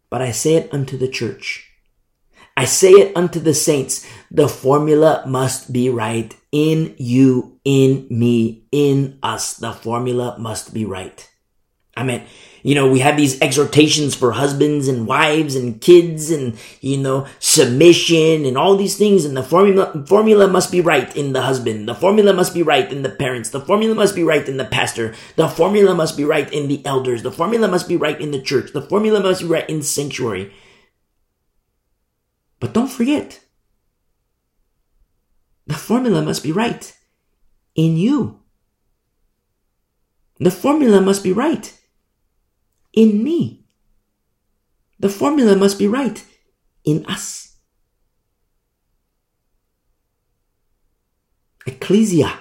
Speaker 1: but I say it unto the church. I say it unto the saints. The formula must be right in you, in me, in us. The formula must be right. I mean, you know, we have these exhortations for husbands and wives and kids and, you know, submission and all these things. And the formula, formula must be right in the husband. The formula must be right in the parents. The formula must be right in the pastor. The formula must be right in the elders. The formula must be right in the church. The formula must be right in sanctuary. But don't forget, the formula must be right in you. The formula must be right in me. The formula must be right in us. Ecclesia,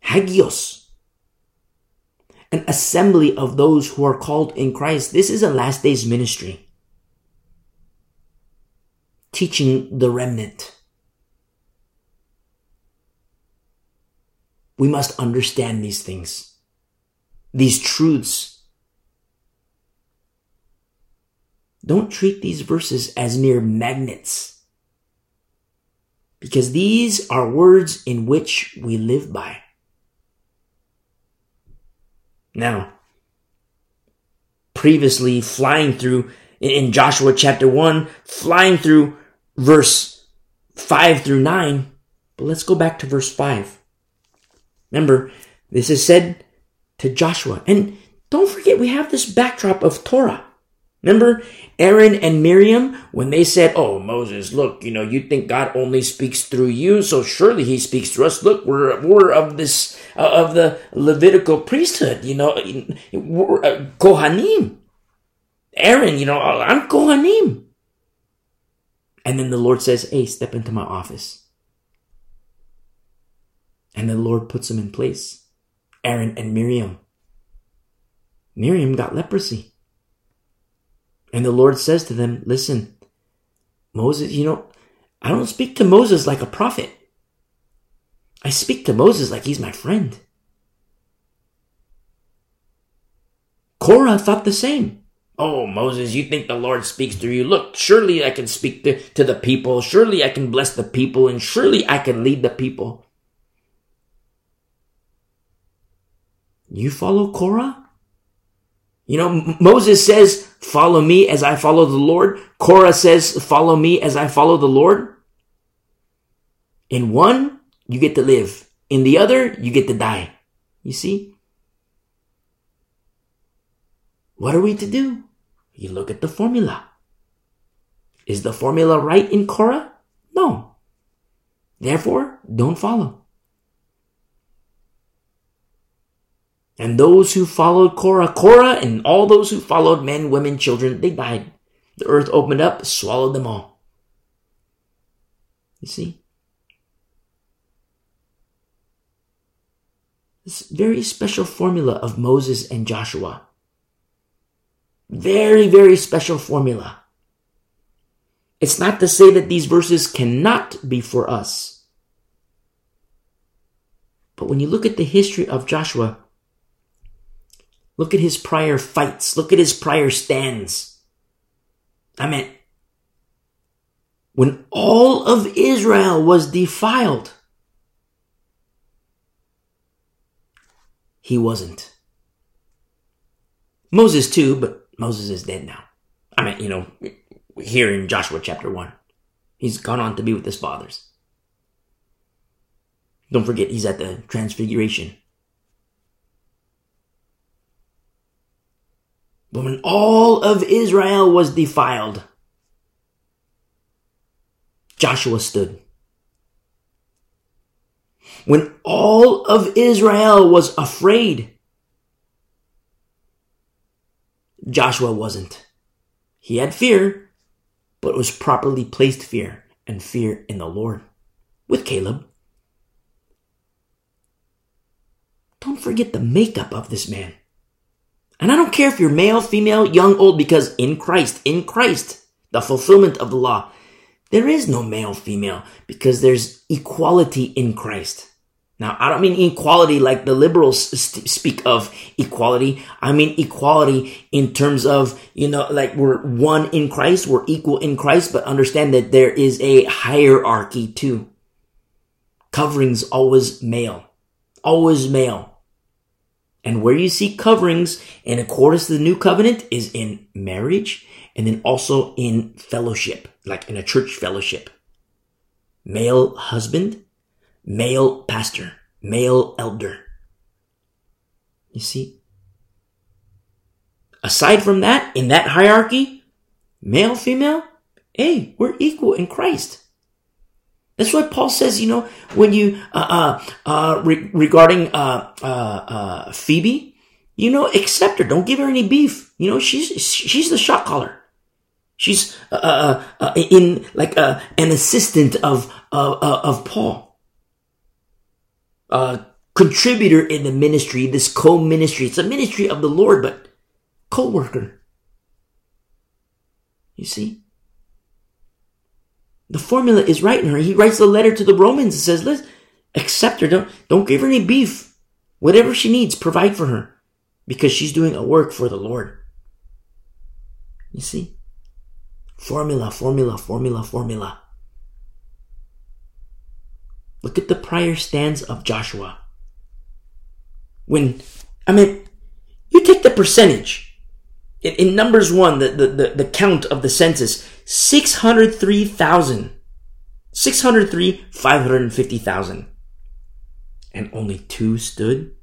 Speaker 1: hagios, an assembly of those who are called in Christ. This is a last days ministry. Teaching the remnant. We must understand these things, these truths Don't treat these verses as mere magnets. Because these are words in which we live by. Now, previously flying through in Joshua chapter 1, flying through verse 5 through 9, but let's go back to verse 5. Remember, this is said to Joshua. And don't forget, we have this backdrop of Torah. Remember Aaron and Miriam when they said, Oh, Moses, look, you know, you think God only speaks through you, so surely he speaks through us. Look, we're, we're of this, uh, of the Levitical priesthood, you know, we're, uh, Kohanim. Aaron, you know, I'm Kohanim. And then the Lord says, Hey, step into my office. And the Lord puts them in place. Aaron and Miriam. Miriam got leprosy. And the Lord says to them, listen, Moses, you know, I don't speak to Moses like a prophet. I speak to Moses like he's my friend. Korah thought the same. Oh, Moses, you think the Lord speaks through you? Look, surely I can speak to, to the people. Surely I can bless the people and surely I can lead the people. You follow Korah? You know, Moses says, follow me as I follow the Lord. Korah says, follow me as I follow the Lord. In one, you get to live. In the other, you get to die. You see? What are we to do? You look at the formula. Is the formula right in Korah? No. Therefore, don't follow. And those who followed Korah, Korah and all those who followed men, women, children, they died. The earth opened up, swallowed them all. You see? This very special formula of Moses and Joshua. Very, very special formula. It's not to say that these verses cannot be for us. But when you look at the history of Joshua, Look at his prior fights. Look at his prior stands. I mean, when all of Israel was defiled, he wasn't. Moses too, but Moses is dead now. I mean, you know, here in Joshua chapter 1. He's gone on to be with his fathers. Don't forget, he's at the transfiguration. But when all of Israel was defiled, Joshua stood. When all of Israel was afraid, Joshua wasn't. He had fear, but it was properly placed fear and fear in the Lord with Caleb. Don't forget the makeup of this man. And I don't care if you're male, female, young, old, because in Christ, in Christ, the fulfillment of the law, there is no male, female, because there's equality in Christ. Now, I don't mean equality like the liberals speak of equality. I mean equality in terms of, you know, like we're one in Christ, we're equal in Christ, but understand that there is a hierarchy too. Coverings always male, always male. And where you see coverings in accordance to the new covenant is in marriage and then also in fellowship, like in a church fellowship. Male husband, male pastor, male elder. You see? Aside from that, in that hierarchy, male, female, hey, we're equal in Christ. That's why Paul says, you know, when you, uh, uh, uh re- regarding, uh, uh, uh, Phoebe, you know, accept her. Don't give her any beef. You know, she's, she's the shot caller. She's, uh, uh, uh in, like, uh, an assistant of, uh, uh, of Paul. Uh, contributor in the ministry, this co-ministry. It's a ministry of the Lord, but co-worker. You see? The formula is right in her. He writes a letter to the Romans and says, let's accept her. Don't, don't give her any beef. Whatever she needs, provide for her because she's doing a work for the Lord. You see? Formula, formula, formula, formula. Look at the prior stands of Joshua. When, I mean, you take the percentage. In, in Numbers 1, the, the, the, the count of the census, 603,000. 603, 550,000. And only two stood,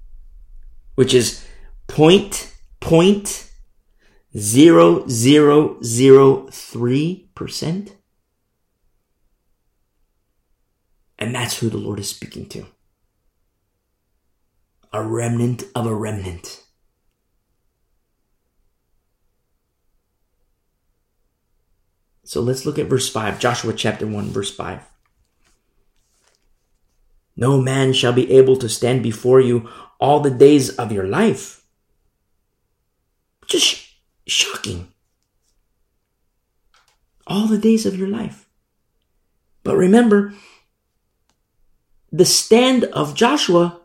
Speaker 1: which is point, point, zero, zero, zero, three percent. And that's who the Lord is speaking to. A remnant of a remnant. So let's look at verse 5, Joshua chapter 1, verse 5. No man shall be able to stand before you all the days of your life. Just shocking. All the days of your life. But remember, the stand of Joshua,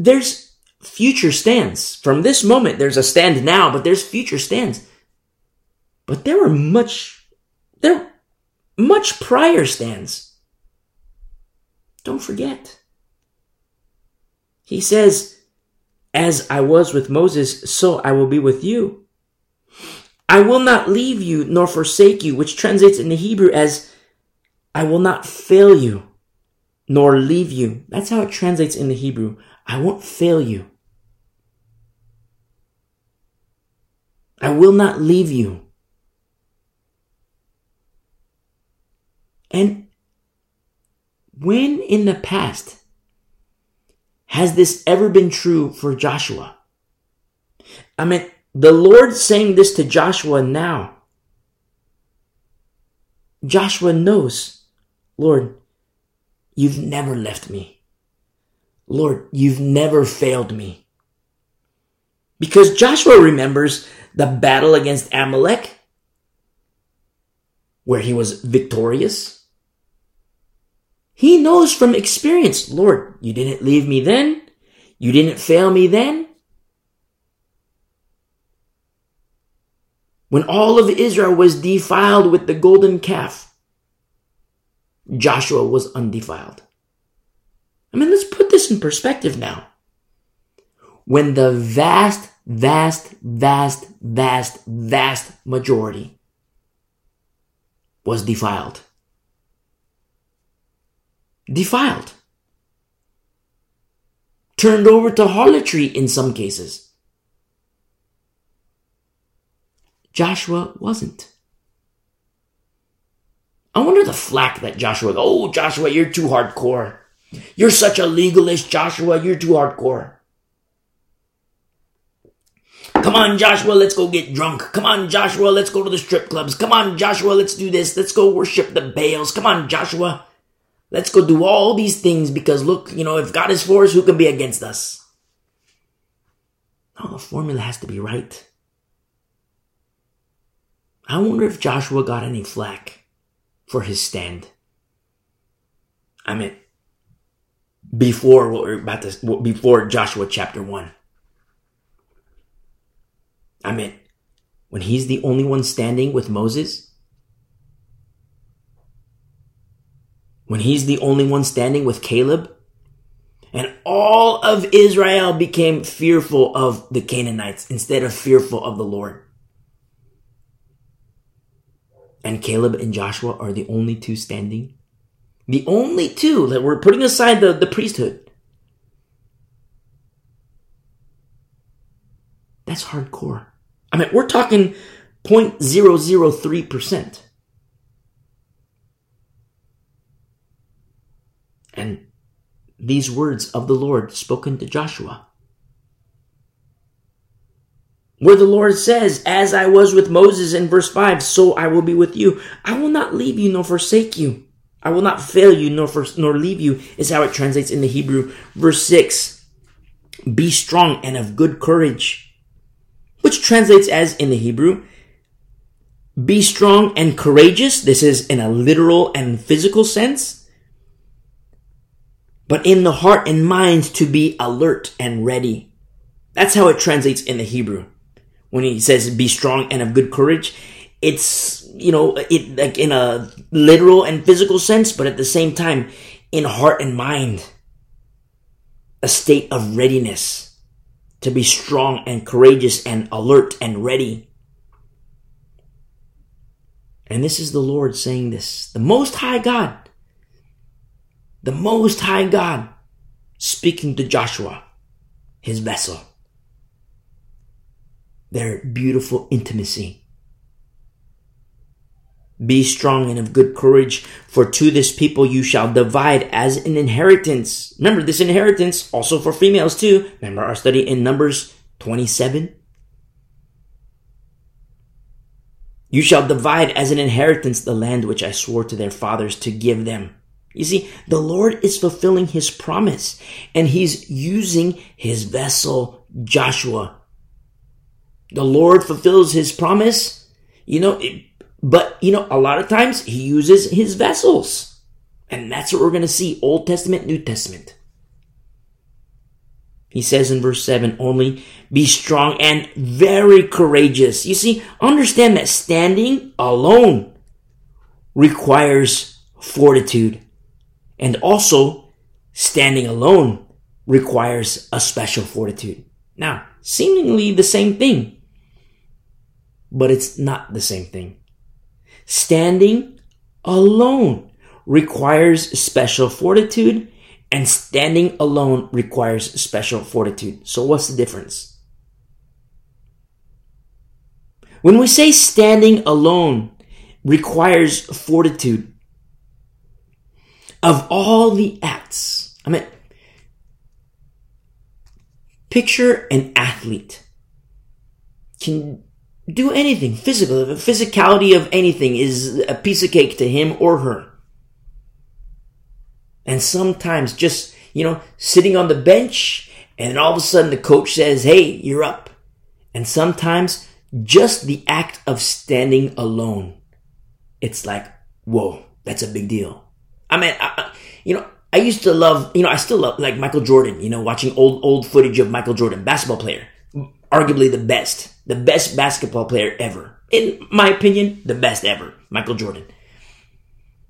Speaker 1: there's future stands. From this moment, there's a stand now, but there's future stands. But there were much, there much prior stands. Don't forget. He says, as I was with Moses, so I will be with you. I will not leave you nor forsake you, which translates in the Hebrew as I will not fail you nor leave you. That's how it translates in the Hebrew. I won't fail you. I will not leave you. And when in the past has this ever been true for Joshua? I mean, the Lord saying this to Joshua now. Joshua knows, Lord, you've never left me. Lord, you've never failed me. Because Joshua remembers the battle against Amalek, where he was victorious. He knows from experience, Lord, you didn't leave me then. You didn't fail me then. When all of Israel was defiled with the golden calf, Joshua was undefiled. I mean, let's put this in perspective now. When the vast, vast, vast, vast, vast majority was defiled. Defiled. Turned over to harlotry in some cases. Joshua wasn't. I wonder the flack that Joshua, oh, Joshua, you're too hardcore. You're such a legalist, Joshua. You're too hardcore. Come on, Joshua, let's go get drunk. Come on, Joshua, let's go to the strip clubs. Come on, Joshua, let's do this. Let's go worship the Baals. Come on, Joshua. Let's go do all these things because look, you know, if God is for us, who can be against us? No, the formula has to be right. I wonder if Joshua got any flack for his stand. I mean, before what we're about to, before Joshua chapter 1. I mean, when he's the only one standing with Moses, when he's the only one standing with Caleb, and all of Israel became fearful of the Canaanites instead of fearful of the Lord. And Caleb and Joshua are the only two standing. The only two that we're putting aside the, the priesthood. That's hardcore. I mean, we're talking 0.003%. And these words of the Lord spoken to Joshua. Where the Lord says, As I was with Moses in verse 5, so I will be with you. I will not leave you nor forsake you. I will not fail you nor, for, nor leave you, is how it translates in the Hebrew. Verse 6 Be strong and of good courage, which translates as in the Hebrew, Be strong and courageous. This is in a literal and physical sense, but in the heart and mind to be alert and ready. That's how it translates in the Hebrew. When he says, Be strong and of good courage, it's you know it like in a literal and physical sense but at the same time in heart and mind a state of readiness to be strong and courageous and alert and ready and this is the lord saying this the most high god the most high god speaking to joshua his vessel their beautiful intimacy be strong and of good courage, for to this people you shall divide as an inheritance. Remember this inheritance also for females too. Remember our study in Numbers 27? You shall divide as an inheritance the land which I swore to their fathers to give them. You see, the Lord is fulfilling his promise and he's using his vessel, Joshua. The Lord fulfills his promise. You know, it, but, you know, a lot of times he uses his vessels. And that's what we're going to see Old Testament, New Testament. He says in verse 7 only, be strong and very courageous. You see, understand that standing alone requires fortitude. And also, standing alone requires a special fortitude. Now, seemingly the same thing, but it's not the same thing. Standing alone requires special fortitude and standing alone requires special fortitude. So what's the difference? When we say standing alone requires fortitude, of all the acts, I mean, picture an athlete can do anything physical. The physicality of anything is a piece of cake to him or her. And sometimes just, you know, sitting on the bench and all of a sudden the coach says, Hey, you're up. And sometimes just the act of standing alone, it's like, whoa, that's a big deal. I mean, I, you know, I used to love, you know, I still love like Michael Jordan, you know, watching old, old footage of Michael Jordan, basketball player, arguably the best the best basketball player ever. In my opinion, the best ever, Michael Jordan.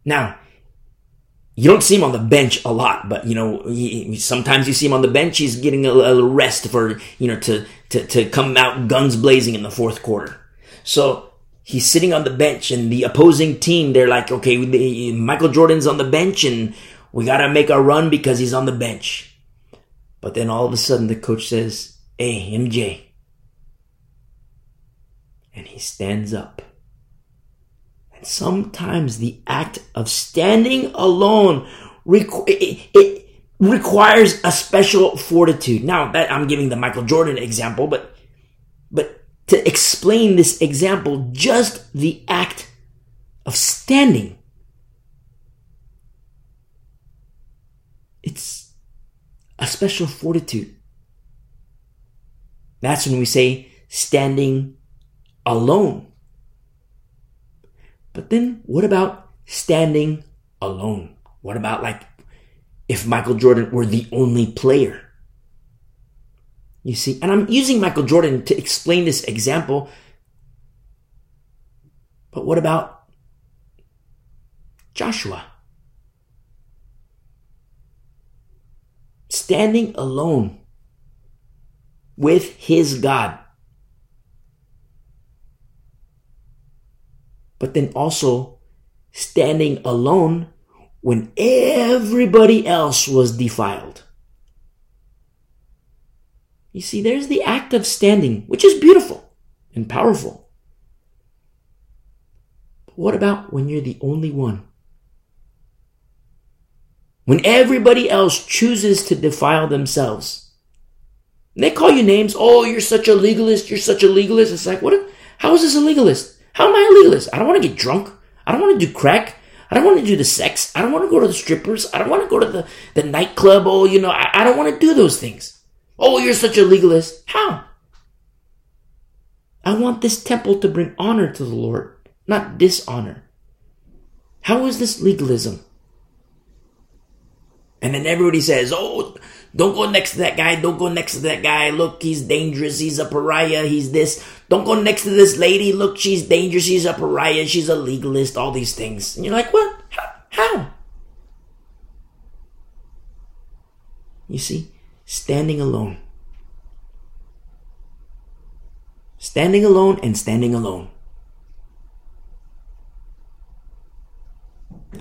Speaker 1: Now, you don't see him on the bench a lot, but you know, he, sometimes you see him on the bench. He's getting a, a rest for you know to, to to come out guns blazing in the fourth quarter. So he's sitting on the bench, and the opposing team they're like, okay, Michael Jordan's on the bench, and we gotta make a run because he's on the bench. But then all of a sudden, the coach says, "Hey, MJ," and he stands up and sometimes the act of standing alone requ- it, it requires a special fortitude. Now that I'm giving the Michael Jordan example, but to explain this example, just the act of standing. It's a special fortitude. That's when we say standing alone. But then what about standing alone? What about like if Michael Jordan were the only player? You see, and I'm using Michael Jordan to explain this example. But what about Joshua? Standing alone with his God. but then also standing alone when everybody else was defiled. You see, there's the act of standing, which is beautiful and powerful. But what about when you're the only one? When everybody else chooses to defile themselves. And they call you names. Oh, you're such a legalist. You're such a legalist. It's like, what? How is this a legalist? How am I a legalist? I don't want to get drunk. I don't want to do crack. I don't want to do the sex. I don't want to go to the strippers. I don't want to go to the, the nightclub. Oh, you know, I, I don't want to do those things. Oh, you're such a legalist. How? I want this temple to bring honor to the Lord, not dishonor. How is this legalism? And then everybody says, oh, don't go next to that guy. Don't go next to that guy. Look, he's dangerous. He's a pariah. He's this. Don't go next to this lady. Look, she's dangerous. She's a pariah. She's a legalist. All these things. And you're like, what? How? How? You see, standing alone. Standing alone and standing alone.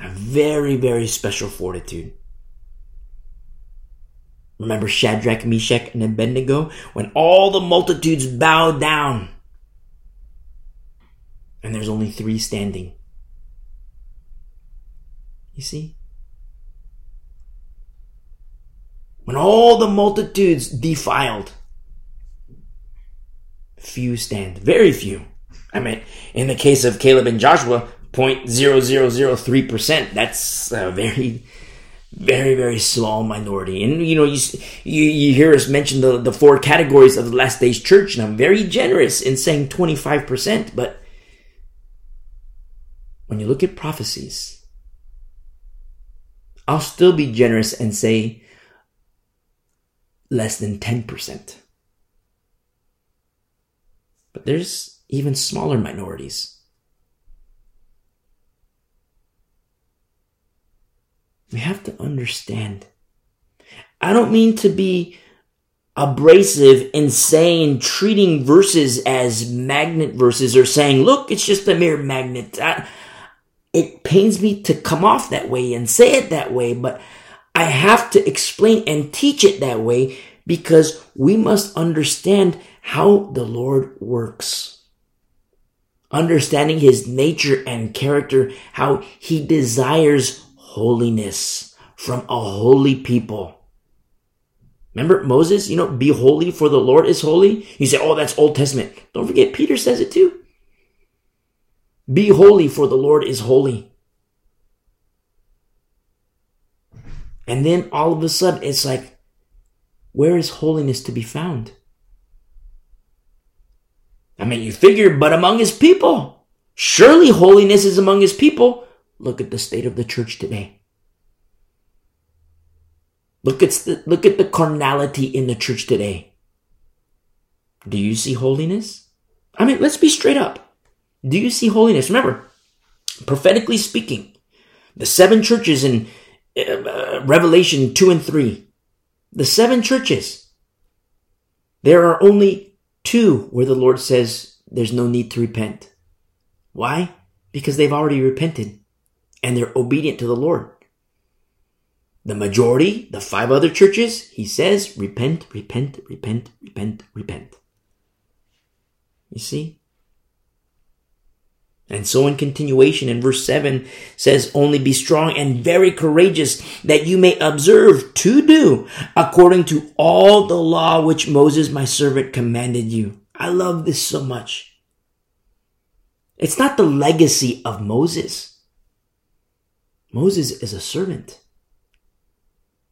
Speaker 1: A very, very special fortitude. Remember Shadrach, Meshach, and Abednego? When all the multitudes bowed down and there's only three standing. You see? When all the multitudes defiled, few stand. Very few. I mean, in the case of Caleb and Joshua, 0.0003%. That's a very very very small minority and you know you you, you hear us mention the, the four categories of the last days church and i'm very generous in saying 25% but when you look at prophecies i'll still be generous and say less than 10% but there's even smaller minorities We have to understand. I don't mean to be abrasive in saying treating verses as magnet verses or saying, look, it's just a mere magnet. I, it pains me to come off that way and say it that way, but I have to explain and teach it that way because we must understand how the Lord works. Understanding his nature and character, how he desires holiness from a holy people. Remember Moses, you know, be holy for the Lord is holy. You say, oh, that's Old Testament. Don't forget, Peter says it too. Be holy for the Lord is holy. And then all of a sudden, it's like, where is holiness to be found? I mean, you figure, but among his people. Surely holiness is among his people. Look at the state of the church today. Look at the, look at the carnality in the church today. Do you see holiness? I mean, let's be straight up. Do you see holiness? Remember, prophetically speaking, the seven churches in uh, Revelation 2 and 3, the seven churches, there are only two where the Lord says there's no need to repent. Why? Because they've already repented and they're obedient to the Lord. The majority, the five other churches, he says, repent, repent, repent, repent, repent. You see? And so in continuation in verse 7 says, only be strong and very courageous that you may observe to do according to all the law which Moses my servant commanded you. I love this so much. It's not the legacy of Moses. Moses is a servant.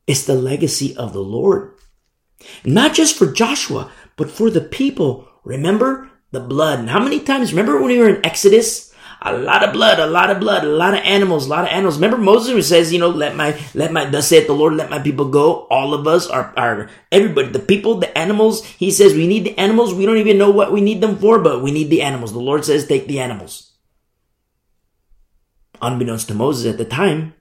Speaker 1: It's the legacy of the Lord. Not just for Joshua, but for the people. Remember the blood. And how many times, remember when we were in Exodus? A lot of blood, a lot of blood, a lot of animals, a lot of animals. Remember Moses says, you know, let my, let my, thus saith the Lord, let my people go. All of us are, are, everybody, the people, the animals. He says, we need the animals. We don't even know what we need them for, but we need the animals. The Lord says, take the animals. Unbeknownst to Moses at the time,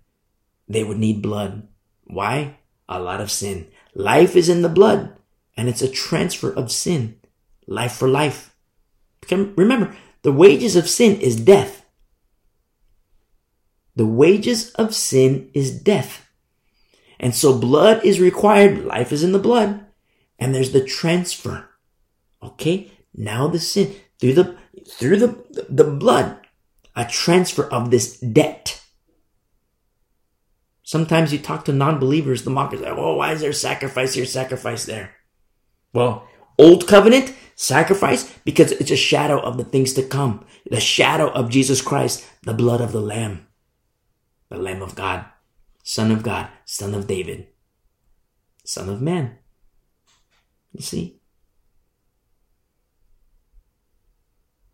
Speaker 1: they would need blood. Why? A lot of sin. Life is in the blood, and it's a transfer of sin. Life for life. Remember, the wages of sin is death. The wages of sin is death. And so blood is required. Life is in the blood. And there's the transfer. Okay. Now the sin through the, through the, the blood, a transfer of this debt. Sometimes you talk to non-believers, the mockers, like, oh, why is there sacrifice here, sacrifice there? Well, old covenant, sacrifice, because it's a shadow of the things to come. The shadow of Jesus Christ, the blood of the Lamb, the Lamb of God, Son of God, Son of David, Son of Man. You see?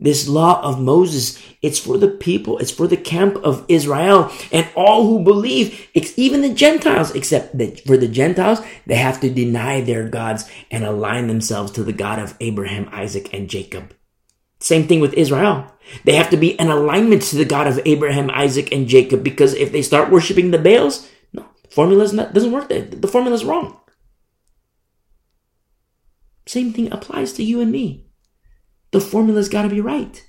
Speaker 1: This law of Moses, it's for the people, it's for the camp of Israel and all who believe, it's even the Gentiles, except that for the Gentiles, they have to deny their gods and align themselves to the God of Abraham, Isaac, and Jacob. Same thing with Israel. They have to be in alignment to the God of Abraham, Isaac, and Jacob because if they start worshiping the Baals, no, formula doesn't work. The formula is wrong. Same thing applies to you and me the formula's got to be right.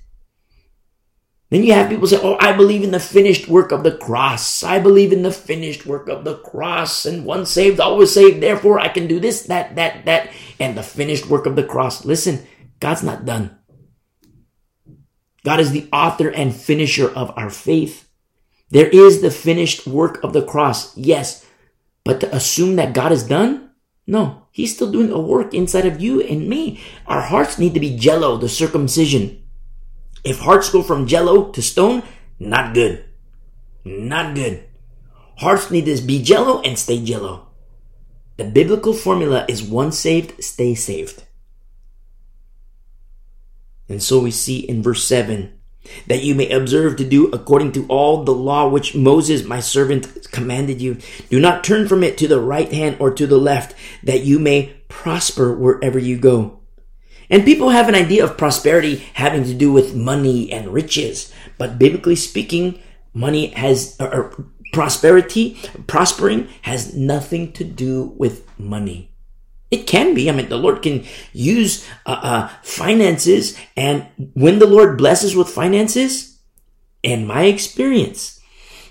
Speaker 1: Then you have people say, Oh, I believe in the finished work of the cross. I believe in the finished work of the cross. And once saved, always saved. Therefore, I can do this, that, that, that, and the finished work of the cross. Listen, God's not done. God is the author and finisher of our faith. There is the finished work of the cross. Yes. But to assume that God is done? No. He's still doing a work inside of you and me. Our hearts need to be jello, the circumcision. If hearts go from jello to stone, not good. Not good. Hearts need to be jello and stay jello. The biblical formula is once saved, stay saved. And so we see in verse 7 that you may observe to do according to all the law which Moses, my servant, commanded you. Do not turn from it to the right hand or to the left, that you may prosper wherever you go. And people have an idea of prosperity having to do with money and riches. But biblically speaking, money has, or prosperity, prospering has nothing to do with money. It can be. I mean, the Lord can use uh, uh, finances, and when the Lord blesses with finances, in my experience,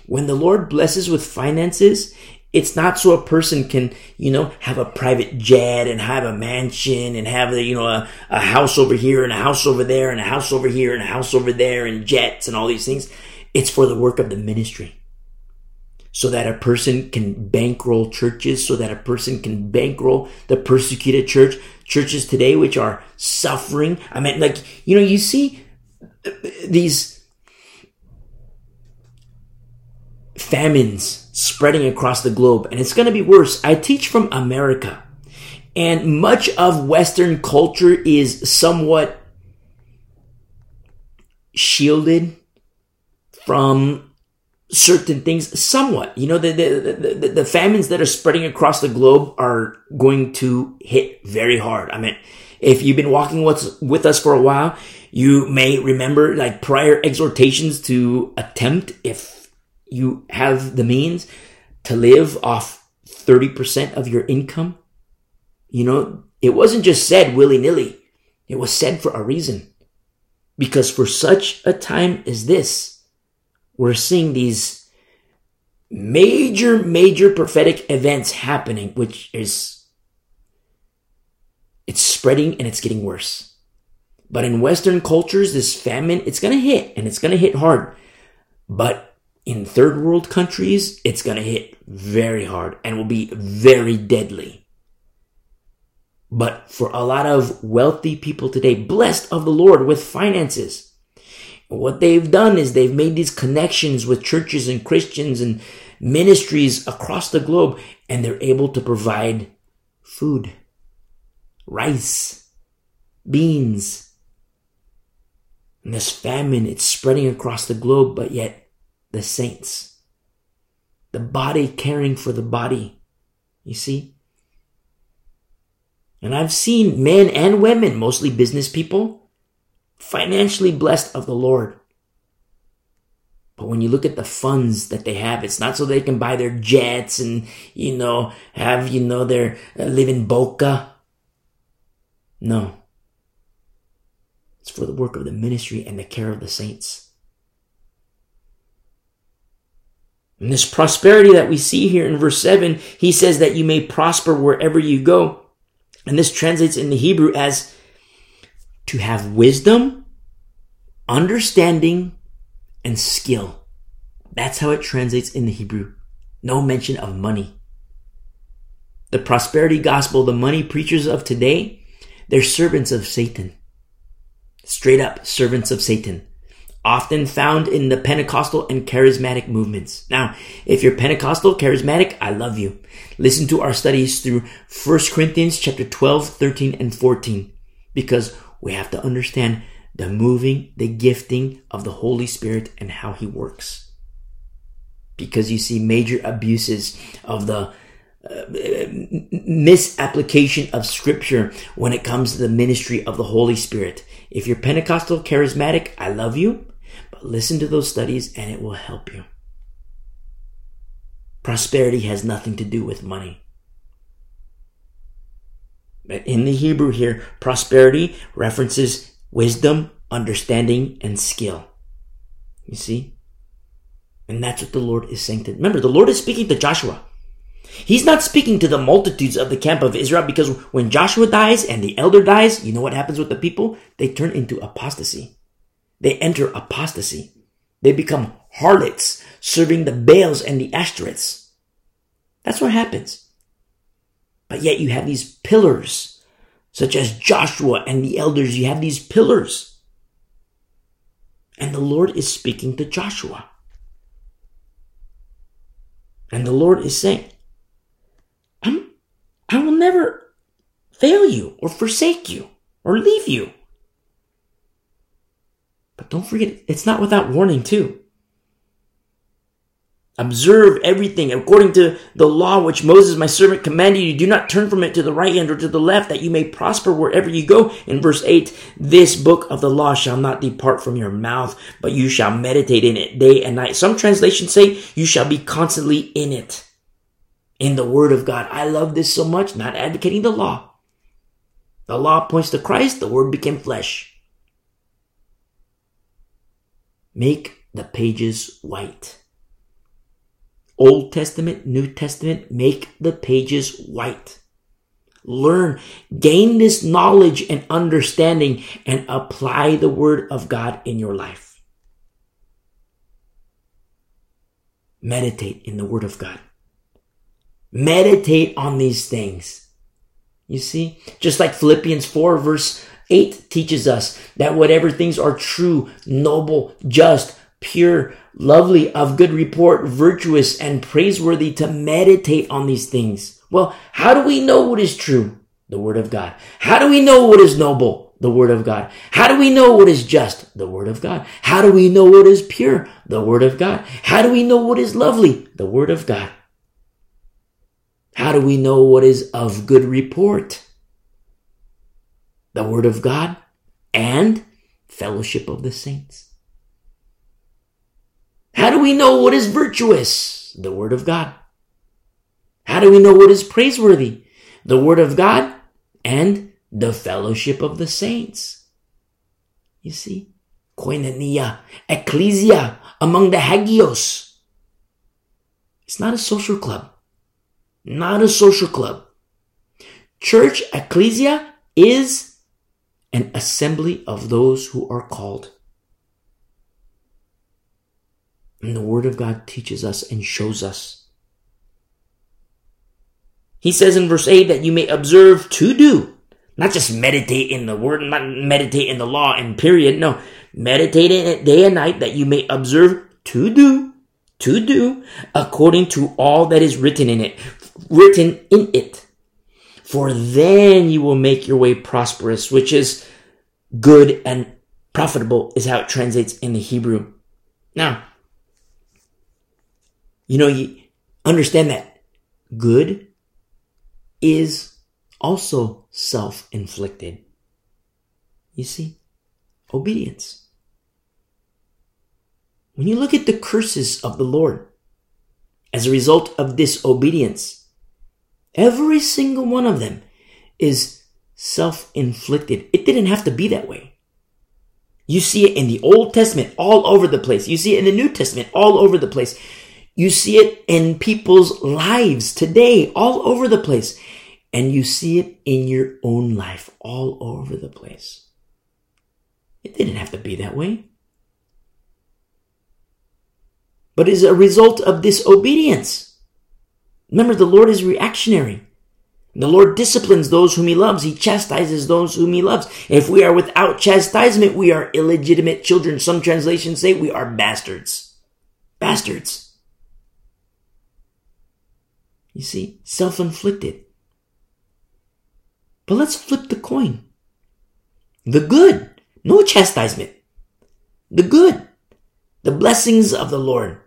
Speaker 1: when the Lord blesses with finances, it's not so a person can, you know, have a private jet and have a mansion and have a, you know, a, a house over here and a house over there and a house over here and a house over there and jets and all these things. It's for the work of the ministry so that a person can bankroll churches, so that a person can bankroll the persecuted church, churches today which are suffering. I mean, like, you know, you see uh, these famines spreading across the globe, and it's going to be worse. I teach from America, and much of Western culture is somewhat shielded from certain things somewhat. You know, the, the, the, the, famines that are spreading across the globe are going to hit very hard. I mean, if you've been walking with, with us for a while, you may remember like prior exhortations to attempt, if you have the means, to live off 30% of your income? You know, it wasn't just said willy nilly. It was said for a reason. Because for such a time as this, we're seeing these major, major prophetic events happening, which is, it's spreading and it's getting worse. But in Western cultures, this famine, it's going to hit and it's going to hit hard. But in third world countries, it's going to hit very hard and will be very deadly. But for a lot of wealthy people today, blessed of the Lord with finances, what they've done is they've made these connections with churches and Christians and ministries across the globe, and they're able to provide food, rice, beans. And this famine, it's spreading across the globe, but yet the saints, the body caring for the body, you see? And I've seen men and women, mostly business people, financially blessed of the Lord. But when you look at the funds that they have, it's not so they can buy their jets and, you know, have, you know, their uh, live in Boca. No. It's for the work of the ministry and the care of the saints. And this prosperity that we see here in verse 7, he says that you may prosper wherever you go. And this translates in the Hebrew as to have wisdom, understanding, and skill. That's how it translates in the Hebrew. No mention of money. The prosperity gospel, the money preachers of today, they're servants of Satan. Straight up servants of Satan often found in the Pentecostal and charismatic movements. Now, if you're Pentecostal, charismatic, I love you. Listen to our studies through 1 Corinthians chapter 12, 13, and 14, because we have to understand the moving, the gifting of the Holy Spirit and how he works. Because you see major abuses of the uh, misapplication of scripture when it comes to the ministry of the Holy Spirit. If you're Pentecostal charismatic, I love you. But listen to those studies and it will help you. Prosperity has nothing to do with money. In the Hebrew here, prosperity references wisdom, understanding, and skill. You see? And that's what the Lord is saying to. Remember, the Lord is speaking to Joshua. He's not speaking to the multitudes of the camp of Israel because when Joshua dies and the elder dies, you know what happens with the people? They turn into apostasy. They enter apostasy. They become harlots, serving the Baals and the Ashtoreths. That's what happens. But yet you have these pillars, such as Joshua and the elders. You have these pillars. And the Lord is speaking to Joshua. And the Lord is saying, I'm, I will never fail you or forsake you or leave you. But don't forget, it's not without warning, too. Observe everything according to the law which Moses, my servant, commanded you. Do not turn from it to the right hand or to the left, that you may prosper wherever you go. In verse 8, this book of the law shall not depart from your mouth, but you shall meditate in it day and night. Some translations say you shall be constantly in it, in the word of God. I love this so much, not advocating the law. The law points to Christ, the word became flesh. Make the pages white. Old Testament, New Testament, make the pages white. Learn, gain this knowledge and understanding, and apply the Word of God in your life. Meditate in the Word of God. Meditate on these things. You see, just like Philippians 4 verse 8 teaches us that whatever things are true, noble, just, pure, lovely, of good report, virtuous, and praiseworthy to meditate on these things. Well, how do we know what is true? The Word of God. How do we know what is noble? The Word of God. How do we know what is just? The Word of God. How do we know what is pure? The Word of God. How do we know what is lovely? The Word of God. How do we know what is of good report? the Word of God, and fellowship of the saints. How do we know what is virtuous? The Word of God. How do we know what is praiseworthy? The word of God and the fellowship of the saints. You see? Koinonia, ecclesia, among the hagios. It's not a social club. Not a social club. Church, ecclesia, is an assembly of those who are called. And the Word of God teaches us and shows us. He says in verse 8 that you may observe to do, not just meditate in the Word, not meditate in the law and period. No, meditate in it day and night that you may observe to do, to do according to all that is written in it, written in it. For then you will make your way prosperous, which is good and profitable is how it translates in the Hebrew. Now, you know, you understand that good is also self-inflicted. You see, obedience. When you look at the curses of the Lord as a result of disobedience, every single one of them is self-inflicted. It didn't have to be that way. You see it in the Old Testament all over the place. You see it in the New Testament all over the place. You see it in people's lives today, all over the place. And you see it in your own life, all over the place. It didn't have to be that way. But is a result of disobedience. Remember, the Lord is reactionary. The Lord disciplines those whom He loves. He chastises those whom He loves. If we are without chastisement, we are illegitimate children. Some translations say we are bastards. Bastards. You see, self inflicted. But let's flip the coin. The good, no chastisement. The good, the blessings of the Lord,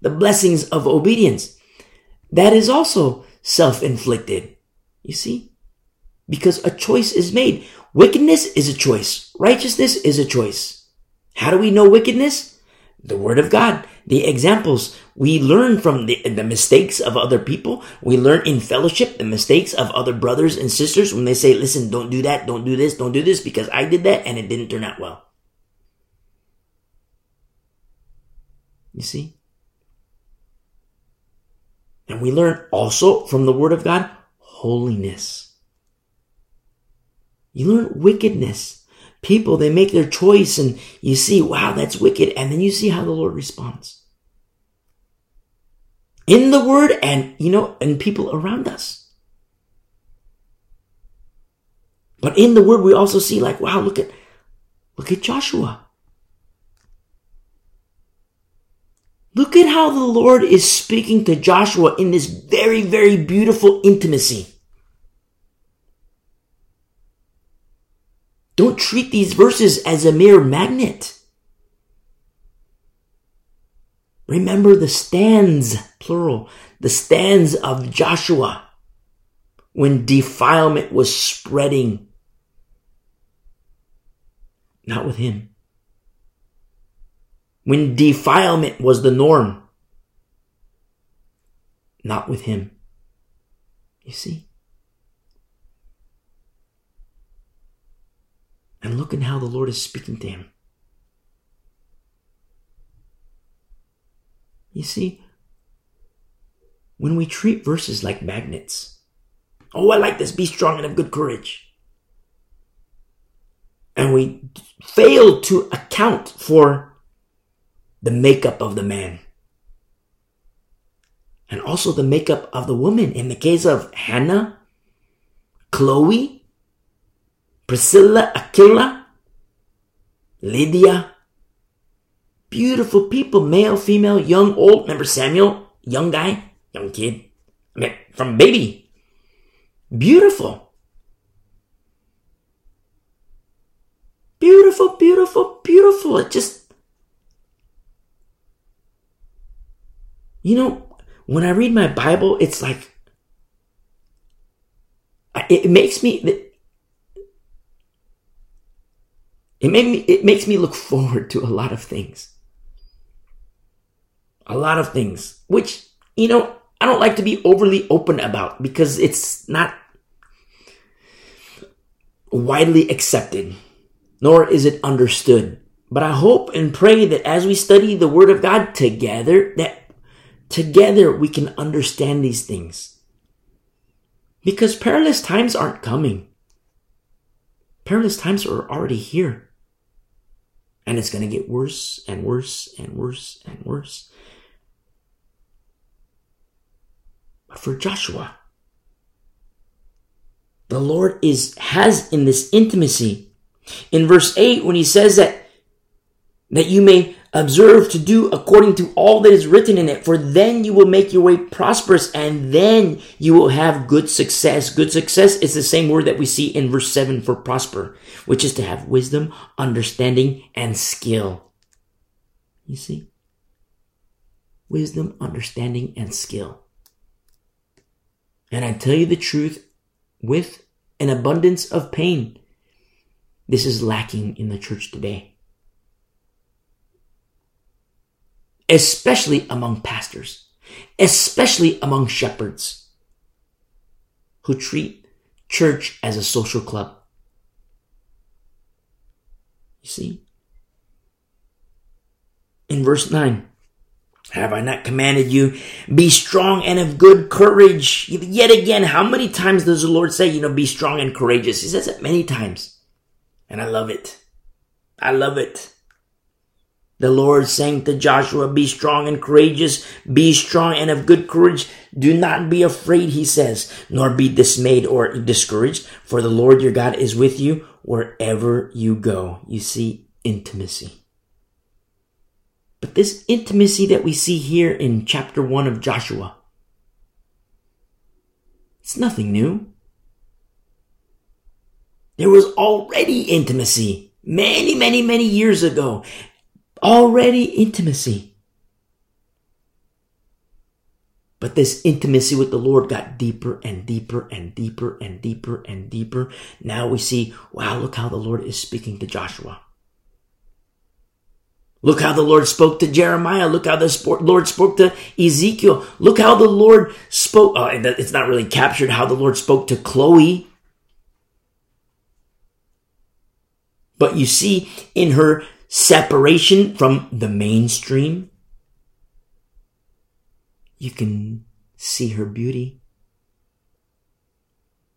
Speaker 1: the blessings of obedience. That is also self inflicted. You see? Because a choice is made. Wickedness is a choice. Righteousness is a choice. How do we know wickedness? The Word of God the examples. We learn from the, the mistakes of other people. We learn in fellowship the mistakes of other brothers and sisters when they say, listen, don't do that, don't do this, don't do this because I did that and it didn't turn out well. You see? And we learn also from the Word of God holiness. You learn wickedness people, they make their choice and you see, wow, that's wicked. And then you see how the Lord responds. In the word and, you know, and people around us. But in the word, we also see like, wow, look at, look at Joshua. Look at how the Lord is speaking to Joshua in this very, very beautiful intimacy. Don't treat these verses as a mere magnet. Remember the stands, plural, the stands of Joshua when defilement was spreading. Not with him. When defilement was the norm. Not with him. You see? And look at how the Lord is speaking to him. You see, when we treat verses like magnets, oh, I like this, be strong and have good courage. And we fail to account for the makeup of the man. And also the makeup of the woman. In the case of Hannah, Chloe, Priscilla, Aquila, Lydia. Beautiful people, male, female, young, old. Remember Samuel? Young guy, young kid. I mean, from baby. Beautiful. Beautiful, beautiful, beautiful. It just, you know, when I read my Bible, it's like, it makes me, It made me, it makes me look forward to a lot of things. A lot of things, which, you know, I don't like to be overly open about because it's not widely accepted, nor is it understood. But I hope and pray that as we study the Word of God together, that together we can understand these things. Because perilous times aren't coming. Perilous times are already here. And it's going to get worse and worse and worse and worse. But for Joshua, the Lord is, has in this intimacy. In verse 8, when he says that, that you may observe to do according to all that is written in it, for then you will make your way prosperous and then you will have good success. Good success is the same word that we see in verse 7 for prosper, which is to have wisdom, understanding, and skill. You see? Wisdom, understanding, and skill. And I tell you the truth, with an abundance of pain. This is lacking in the church today. Especially among pastors, especially among shepherds who treat church as a social club. You see? In verse 9, have I not commanded you? Be strong and of good courage. Yet again, how many times does the Lord say, you know, be strong and courageous? He says it many times. And I love it. I love it. The Lord saying to Joshua, be strong and courageous, be strong and of good courage. Do not be afraid, he says, nor be dismayed or discouraged, for the Lord your God is with you wherever you go. You see, intimacy. But this intimacy that we see here in chapter 1 of Joshua, it's nothing new. There was already intimacy many, many, many years ago. Already intimacy. But this intimacy with the Lord got deeper and deeper and deeper and deeper and deeper. Now we see, wow, look how the Lord is speaking to Joshua. Look how the Lord spoke to Jeremiah. Look how the Lord spoke to Ezekiel. Look how the Lord spoke. Oh, it's not really captured how the Lord spoke to Chloe. But you see in her separation from the mainstream, you can see her beauty.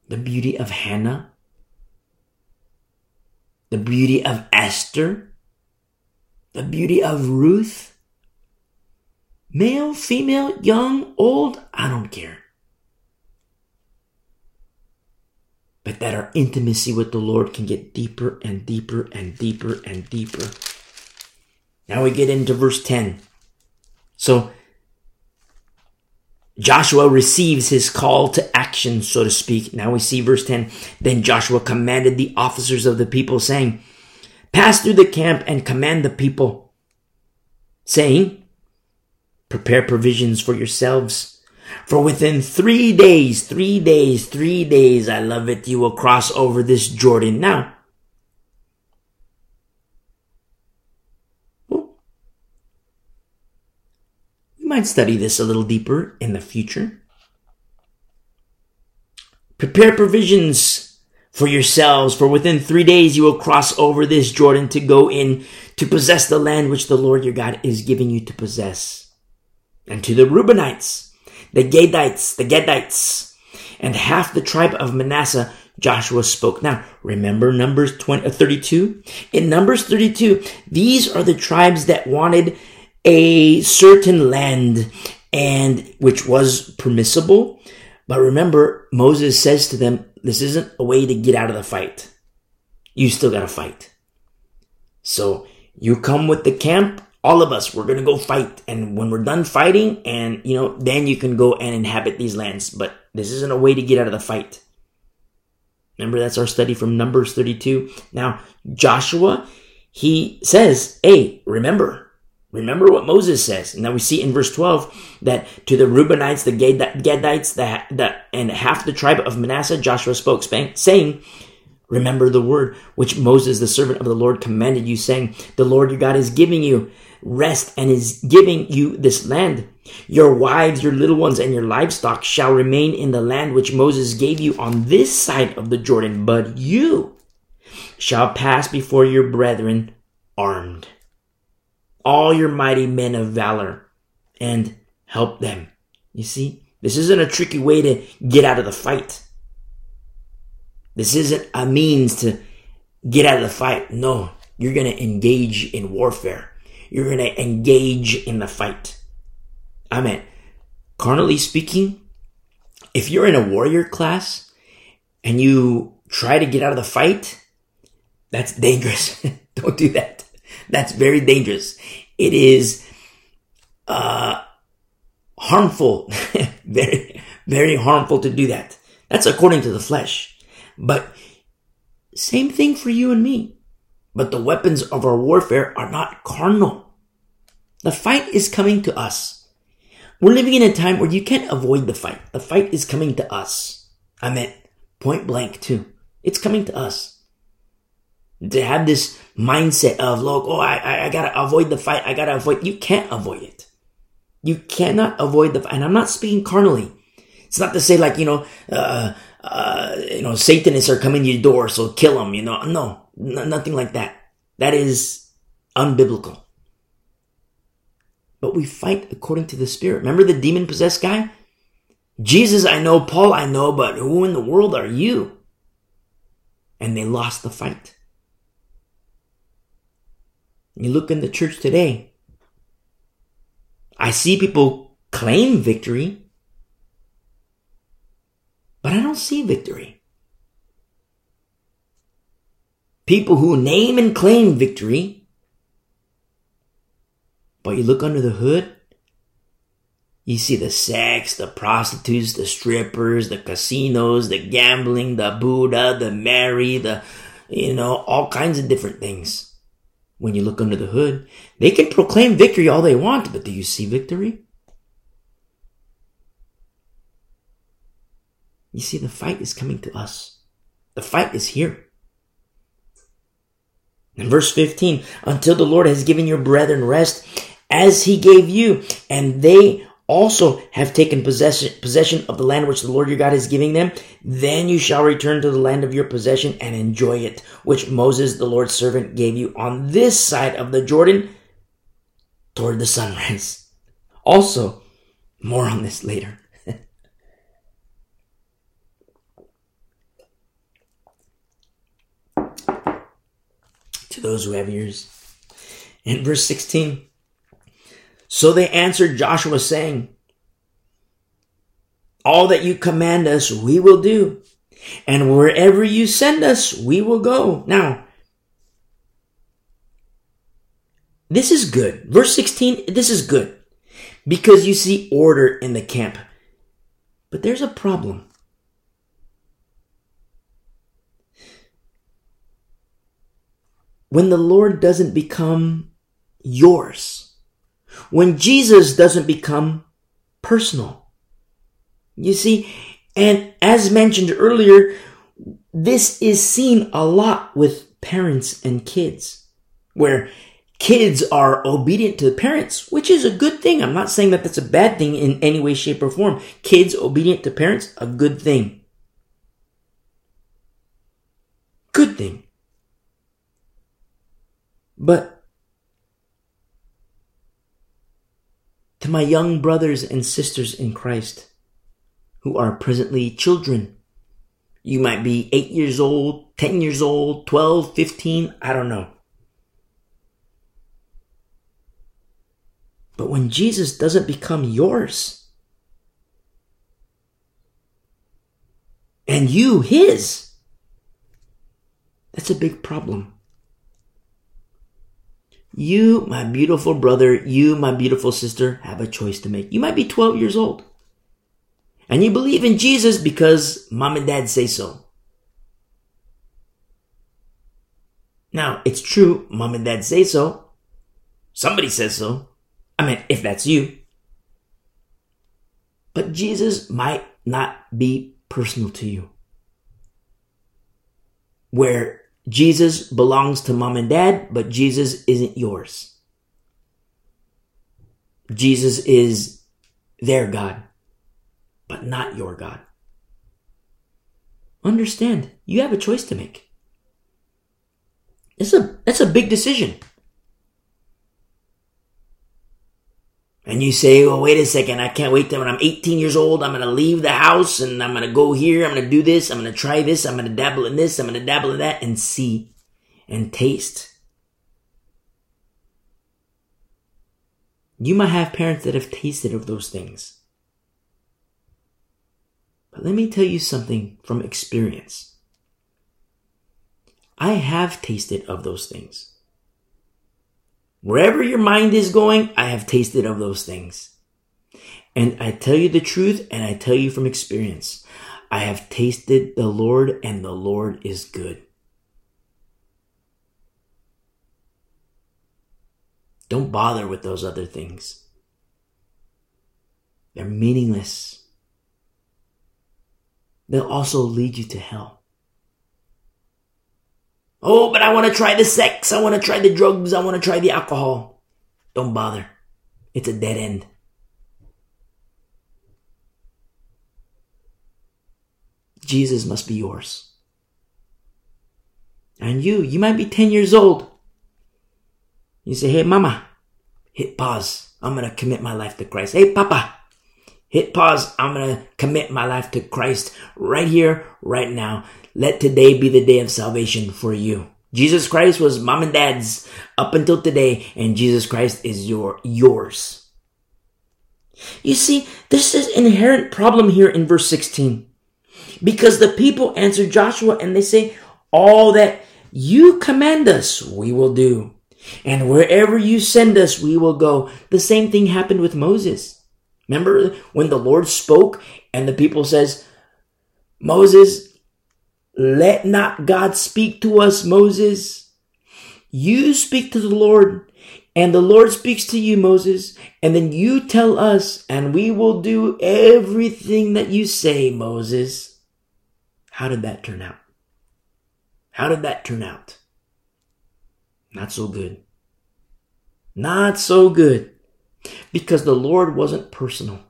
Speaker 1: The beauty of Hannah. The beauty of Esther the beauty of Ruth. Male, female, young, old, I don't care. But that our intimacy with the Lord can get deeper and deeper and deeper and deeper. Now we get into verse 10. So, Joshua receives his call to action, so to speak. Now we see verse 10. Then Joshua commanded the officers of the people, saying, pass through the camp and command the people, saying, Prepare provisions for yourselves. For within three days, three days, three days, I love it, you will cross over this Jordan. Now, we might study this a little deeper in the future. Prepare provisions for yourselves, for within three days you will cross over this Jordan to go in to possess the land which the Lord your God is giving you to possess. And to the Reubenites, the Gadites, the Gadites, and half the tribe of Manasseh, Joshua spoke. Now, remember Numbers 20, uh, 32? In Numbers 32, these are the tribes that wanted a certain land and which was permissible. But remember, Moses says to them, this isn't a way to get out of the fight. You still gotta fight. So you come with the camp, all of us, we're gonna go fight. And when we're done fighting, and you know, then you can go and inhabit these lands. But this isn't a way to get out of the fight. Remember, that's our study from Numbers 32. Now, Joshua, he says, Hey, remember, Remember what Moses says. And now we see in verse 12 that to the Reubenites, the Gadites, the, the, and half the tribe of Manasseh, Joshua spoke, saying, Remember the word which Moses, the servant of the Lord, commanded you, saying, The Lord your God is giving you rest and is giving you this land. Your wives, your little ones, and your livestock shall remain in the land which Moses gave you on this side of the Jordan, but you shall pass before your brethren armed. All your mighty men of valor and help them. You see, this isn't a tricky way to get out of the fight. This isn't a means to get out of the fight. No, you're going to engage in warfare. You're going to engage in the fight. I mean, carnally speaking, if you're in a warrior class and you try to get out of the fight, that's dangerous. Don't do that. That's very dangerous. It is, uh, harmful, very, very harmful to do that. That's according to the flesh. But same thing for you and me. But the weapons of our warfare are not carnal. The fight is coming to us. We're living in a time where you can't avoid the fight. The fight is coming to us. I meant point blank too. It's coming to us. To have this mindset of, look, oh, I, I, I gotta avoid the fight. I gotta avoid. You can't avoid it. You cannot avoid the, fight. and I'm not speaking carnally. It's not to say like, you know, uh, uh, you know, Satanists are coming to your door, so kill them, you know. No, n- nothing like that. That is unbiblical. But we fight according to the Spirit. Remember the demon possessed guy? Jesus, I know, Paul, I know, but who in the world are you? And they lost the fight. You look in the church today, I see people claim victory, but I don't see victory. People who name and claim victory, but you look under the hood, you see the sex, the prostitutes, the strippers, the casinos, the gambling, the Buddha, the Mary, the, you know, all kinds of different things when you look under the hood. They can proclaim victory all they want, but do you see victory? You see, the fight is coming to us. The fight is here. In verse 15, until the Lord has given your brethren rest as he gave you, and they also have taken possession, possession of the land which the Lord your God is giving them, then you shall return to the land of your possession and enjoy it, which Moses, the Lord's servant, gave you on this side of the Jordan toward the sunrise. Also, more on this later. To those who have ears. In verse 16, so they answered Joshua saying, all that you command us, we will do. And wherever you send us, we will go. Now, this is good. Verse 16, this is good because you see order in the camp. But there's a problem. When the Lord doesn't become yours, when Jesus doesn't become personal. You see, and as mentioned earlier, this is seen a lot with parents and kids, where kids are obedient to the parents, which is a good thing. I'm not saying that that's a bad thing in any way, shape, or form. Kids obedient to parents, a good thing. Good thing. But to my young brothers and sisters in Christ who are presently children. You might be 8 years old, 10 years old, 12, 15, I don't know. But when Jesus doesn't become yours, and you his, that's a big problem. You, my beautiful brother, you, my beautiful sister, have a choice to make. You might be 12 years old. And you believe in Jesus because mom and dad say so. Now, it's true, mom and dad say so. Somebody says so. I mean, if that's you. But Jesus might not be personal to you. where Jesus belongs to mom and dad, but Jesus isn't yours. Jesus is their God, but not your God. Understand, you have a choice to make. It's a, it's a big decision. And you say, oh, wait a second, I can't wait till when I'm 18 years old, I'm going to leave the house and I'm going to go here, I'm going to do this, I'm going to try this, I'm going to dabble in this, I'm going to dabble in that and see and taste. You might have parents that have tasted of those things. But let me tell you something from experience. I have tasted of those things. Wherever your mind is going, I have tasted of those things. And I tell you the truth and I tell you from experience. I have tasted the Lord and the Lord is good. Don't bother with those other things. They're meaningless. They'll also lead you to hell. Oh, but I want to try the sex. I want to try the drugs. I want to try the alcohol. Don't bother. It's a dead end. Jesus must be yours. And you, you might be 10 years old. You say, hey, mama, hit pause. I'm going to commit my life to Christ. Hey, papa, hit pause. I'm going to commit my life to Christ right here, right now. Let today be the day of salvation for you. Jesus Christ was mom and dad's up until today, and Jesus Christ is your yours. You see, this is inherent problem here in verse 16. Because the people answer Joshua and they say, All that you command us, we will do. And wherever you send us, we will go. The same thing happened with Moses. Remember when the Lord spoke and the people says, Moses, let not God speak to us, Moses. You speak to the Lord, and the Lord speaks to you, Moses, and then you tell us, and we will do everything that you say, Moses. How did that turn out? How did that turn out? Not so good. Not so good. Because the Lord wasn't personal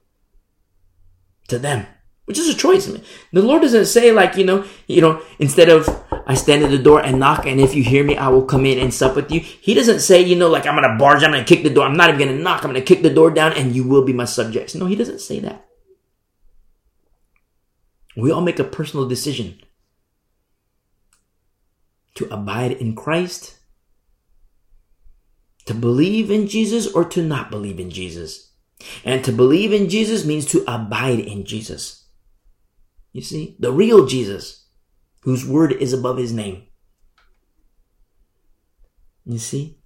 Speaker 1: to them which is a choice. The Lord doesn't say like, you know, you know, instead of I stand at the door and knock, and if you hear me, I will come in and sup with you. He doesn't say, you know, like I'm gonna barge, I'm gonna kick the door, I'm not even gonna knock, I'm gonna kick the door down, and you will be my subjects. No, he doesn't say that. We all make a personal decision to abide in Christ, to believe in Jesus, or to not believe in Jesus. And to believe in Jesus means to abide in Jesus. You see, the real Jesus, whose word is above his name. You see?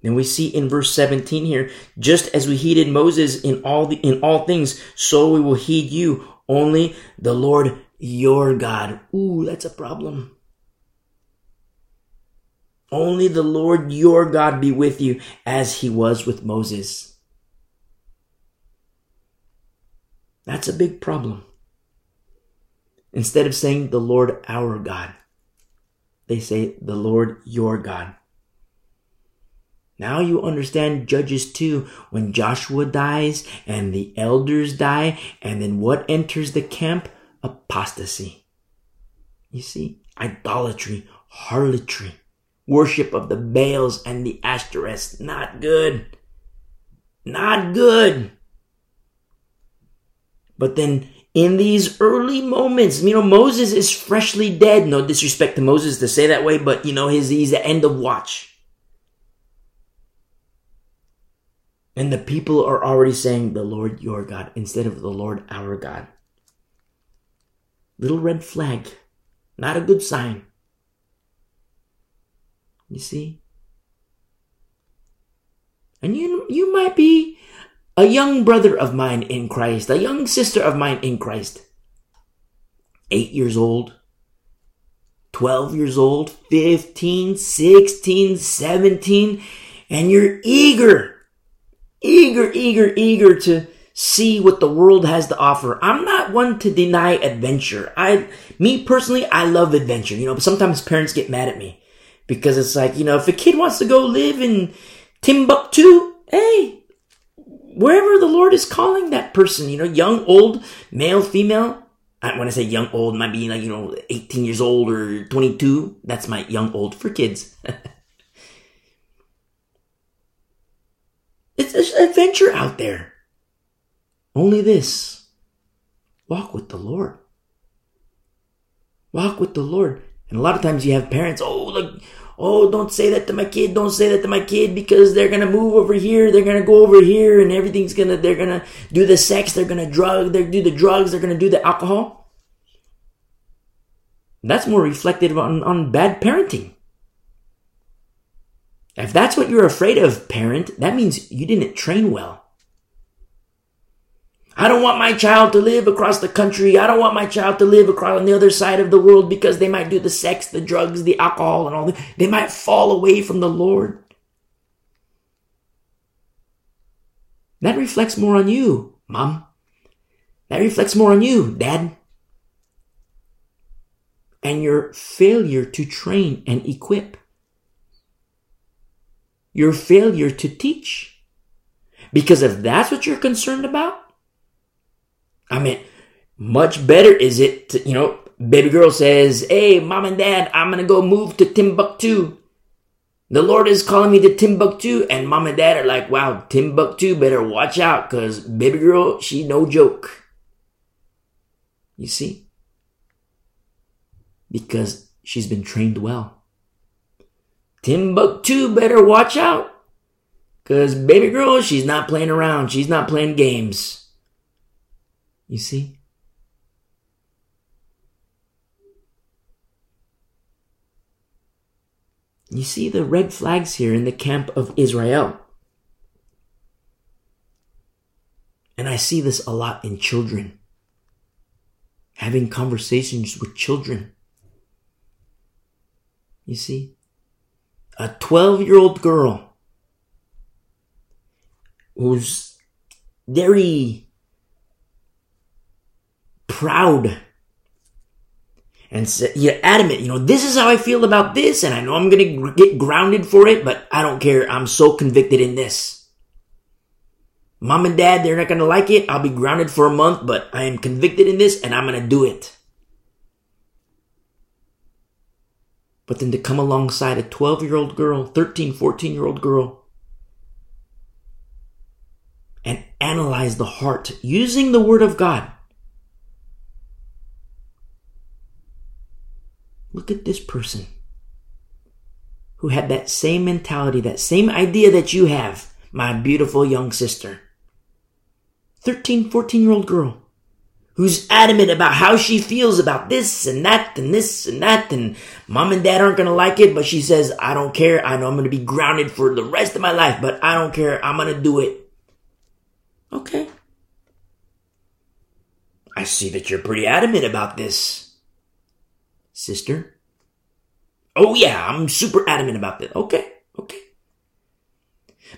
Speaker 1: Then we see in verse 17 here, just as we heeded Moses in all the, in all things, so we will heed you, only the Lord your God. Ooh, that's a problem. Only the Lord your God be with you as he was with Moses. That's a big problem. Instead of saying the Lord our God, they say the Lord your God. Now you understand Judges 2 when Joshua dies and the elders die, and then what enters the camp? Apostasy. You see, idolatry, harlotry, worship of the Baals and the Ashtoreths. Not good. Not good. But then in these early moments. You know, Moses is freshly dead. No disrespect to Moses to say that way, but you know, his, he's the end of watch. And the people are already saying the Lord your God instead of the Lord our God. Little red flag. Not a good sign. You see? And you you might be a young brother of mine in Christ, a young sister of mine in Christ, eight years old, 12 years old, 15, 16, 17, and you're eager, eager, eager, eager to, see what the world has to offer. I'm not one to deny adventure. I, me personally, I love adventure, you know, but sometimes parents get mad at me because it's like, you know, if a kid wants to go live in Timbuktu, hey, wherever the Lord is calling that person, you know, young, old, male, female. When I say young, old, might be like, you know, 18 years old or 22. That's my young, old for kids. it's, it's an adventure out there. Only this. Walk with the Lord. Walk with the Lord. And a lot of times you have parents, oh, oh, don't say that to my kid, don't say that to my kid because they're gonna move over here, they're gonna go over here, and everything's gonna, they're gonna do the sex, they're gonna drug, they're do the drugs, they're gonna do the alcohol. That's more reflective on, on bad parenting. If that's what you're afraid of, parent, that means you didn't train well. I don't want my child to live across the country. I don't want my child to live across on the other side of the world because they might do the sex, the drugs, the alcohol, and all that. They might fall away from the Lord. That reflects more on you, mom. That reflects more on you, dad. And your failure to train and equip. Your failure to teach. Because if that's what you're concerned about, I mean, much better is it to, you know, baby girl says, Hey, mom and dad, I'm gonna go move to Timbuktu. The Lord is calling me to Timbuktu. And mom and dad are like, wow, Timbuktu, better watch out because baby girl, she no joke. You see? Because she's been trained well. Timbuktu, better watch out. Because baby girl, she's not playing around. She's not playing games. You see? You see the red flags here in the camp of Israel. And I see this a lot in children. Having conversations with children. You see? A 12 year old girl who's very proud and say, you're adamant, you know, this is how I feel about this, and I know I'm gonna get grounded for it, but I don't care. I'm so convicted in this. Mom and dad, they're not gonna like it. I'll be grounded for a month, but I am convicted in this, and I'm gonna do it. But then to come alongside a 12 year old girl, 13, 14 year old girl, and analyze the heart using the word of God Look at this person who had that same mentality, that same idea that you have, my beautiful young sister. 13, 14 year old girl who's adamant about how she feels about this and that and this and that and mom and dad aren't going to like it, but she says, I don't care. I know I'm going to be grounded for the rest of my life, but I don't care. I'm going to do it. Okay. I see that you're pretty adamant about this sister. Oh yeah, I'm super adamant about that. Okay, okay.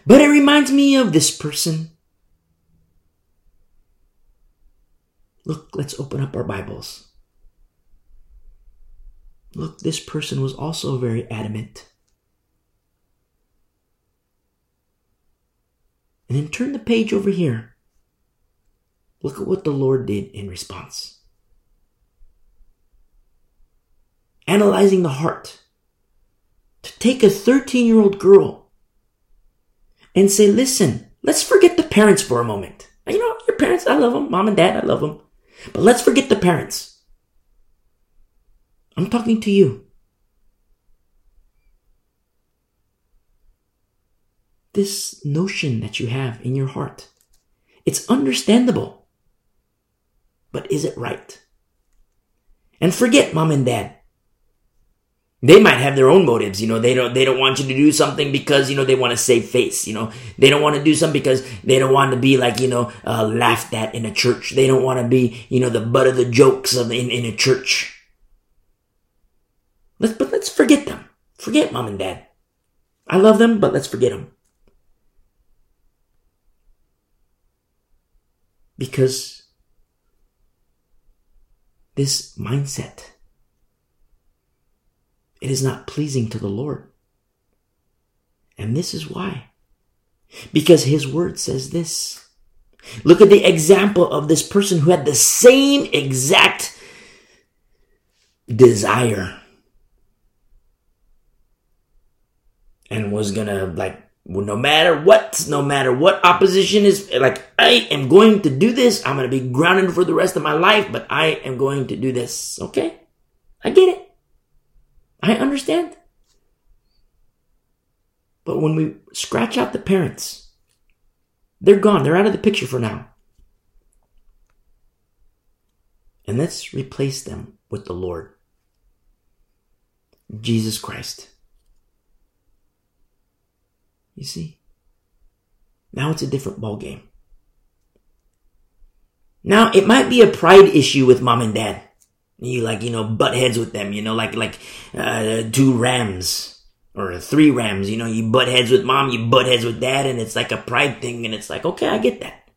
Speaker 1: But it reminds me of this person. Look, let's open up our Bibles. Look, this person was also very adamant. And then turn the page over here. Look at what the Lord did in response. Analyzing the heart. To take a 13 year old girl and say, listen, let's forget the parents for a moment. You know, your parents, I love them. Mom and dad, I love them. But let's forget the parents. I'm talking to you. This notion that you have in your heart, it's understandable. But is it right? And forget mom and dad they might have their own motives you know they don't they don't want you to do something because you know they want to save face you know. They don't want to do something because they don't want to be like you know uh, laughed at in a church. They don't want to be you know the butt of the jokes of in, in a church. Let's but let's forget them. Forget mom and dad. I love them but let's forget them Because this mindset, it is not pleasing to the Lord. And this is why. Because his word says this. Look at the example of this person who had the same exact desire and was gonna like well, no matter what, no matter what opposition is, like, I am going to do this. I'm going to be grounded for the rest of my life, but I am going to do this. Okay. I get it. I understand. But when we scratch out the parents, they're gone. They're out of the picture for now. And let's replace them with the Lord. Jesus Christ. You see? Now it's a different ball game. Now it might be a pride issue with mom and dad. You like, you know, butt heads with them, you know, like, like, uh, two rams or three rams, you know, you butt heads with mom, you butt heads with dad, and it's like a pride thing, and it's like, okay, I get that.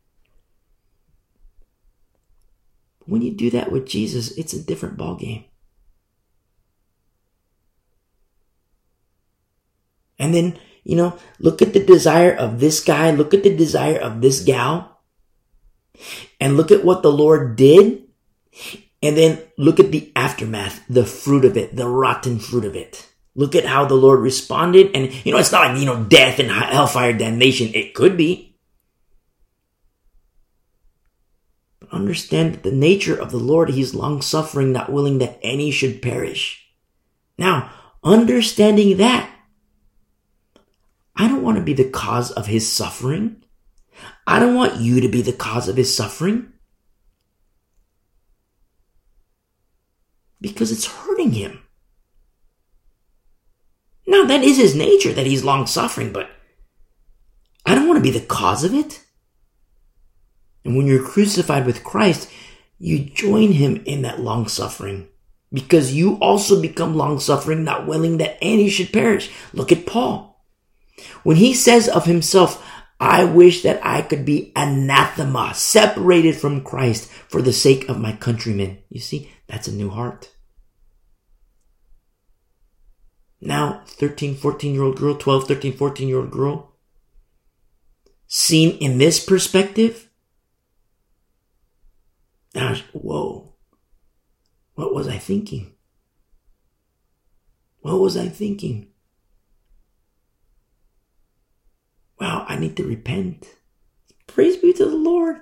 Speaker 1: When you do that with Jesus, it's a different ball game. And then you know, look at the desire of this guy, look at the desire of this gal, and look at what the Lord did. And then look at the aftermath, the fruit of it, the rotten fruit of it. Look at how the Lord responded. And, you know, it's not like, you know, death and hellfire damnation. It could be. But understand the nature of the Lord, He's long suffering, not willing that any should perish. Now, understanding that, I don't want to be the cause of his suffering. I don't want you to be the cause of his suffering. Because it's hurting him. Now, that is his nature that he's long suffering, but I don't want to be the cause of it. And when you're crucified with Christ, you join him in that long suffering because you also become long suffering, not willing that any should perish. Look at Paul. When he says of himself, I wish that I could be anathema, separated from Christ for the sake of my countrymen. You see, that's a new heart. Now, 13, 14 year old girl, 12, 13, 14 year old girl, seen in this perspective, now, whoa, what was I thinking? What was I thinking? wow, I need to repent. Praise be to the Lord.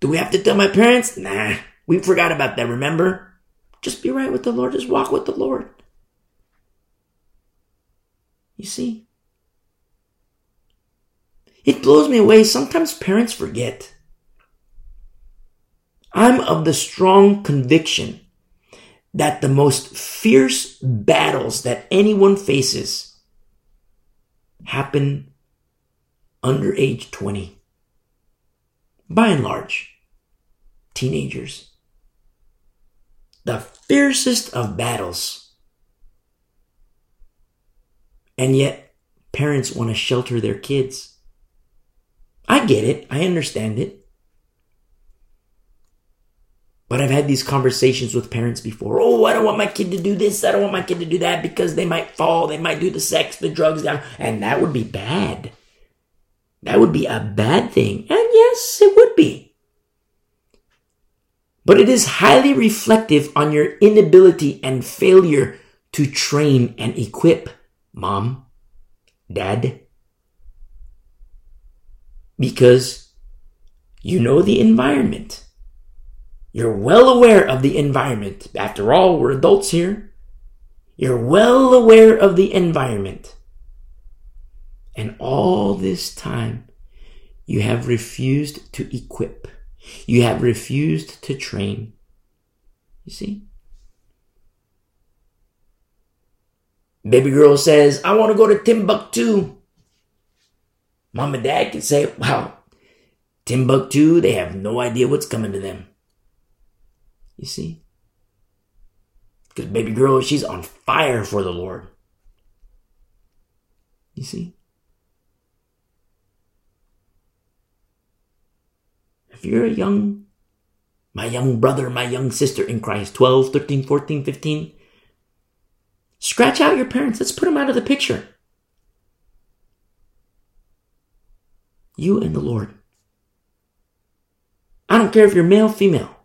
Speaker 1: Do we have to tell my parents? Nah, we forgot about that, remember? Just be right with the Lord. Just walk with the Lord. You see? It blows me away. Sometimes parents forget. I'm of the strong conviction that the most fierce battles that anyone faces happen under age 20. By and large, teenagers. The fiercest of battles. And yet, parents want to shelter their kids. I get it. I understand it. But I've had these conversations with parents before. Oh, I don't want my kid to do this. I don't want my kid to do that because they might fall. They might do the sex, the drugs down. And that would be bad. That would be a bad thing. And yes, it would be. But it is highly reflective on your inability and failure to train and equip mom, dad. Because you know the environment. You're well aware of the environment. After all, we're adults here. You're well aware of the environment. And all this time, you have refused to equip. You have refused to train. You see? Baby girl says, I want to go to Timbuktu. Mom and dad can say, wow, Timbuktu, they have no idea what's coming to them. You see? Because baby girl, she's on fire for the Lord. You see? If you're a young, my young brother, my young sister in Christ, 12, 13, 14, 15, scratch out your parents. Let's put them out of the picture. You and the Lord. I don't care if you're male, female.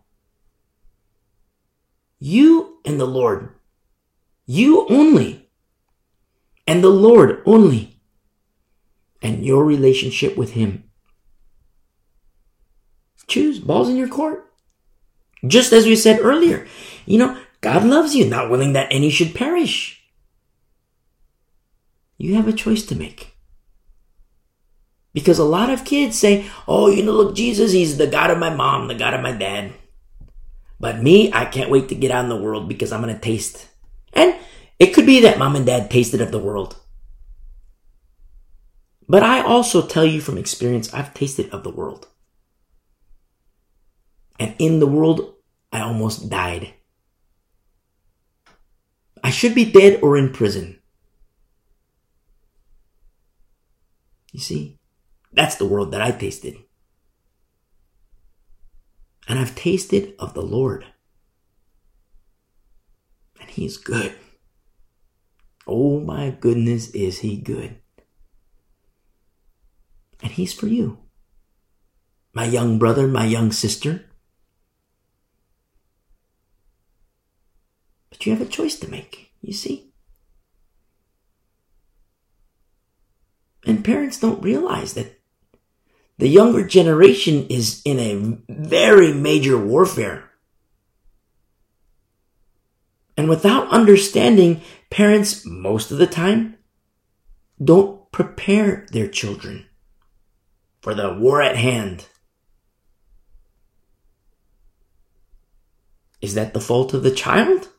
Speaker 1: You and the Lord. You only. And the Lord only. And your relationship with Him. Choose. Balls in your court. Just as we said earlier, you know, God loves you, not willing that any should perish. You have a choice to make. Because a lot of kids say, oh, you know, look, Jesus, he's the God of my mom, the God of my dad. But me, I can't wait to get out in the world because I'm going to taste. And it could be that mom and dad tasted of the world. But I also tell you from experience, I've tasted of the world. And in the world, I almost died. I should be dead or in prison. You see? That's the world that I tasted. And I've tasted of the Lord. And He's good. Oh my goodness, is He good. And He's for you. My young brother, my young sister. But you have a choice to make, you see? And parents don't realize that the younger generation is in a very major warfare. And without understanding, parents, most of the time, don't prepare their children for the war at hand. Is that the fault of the child?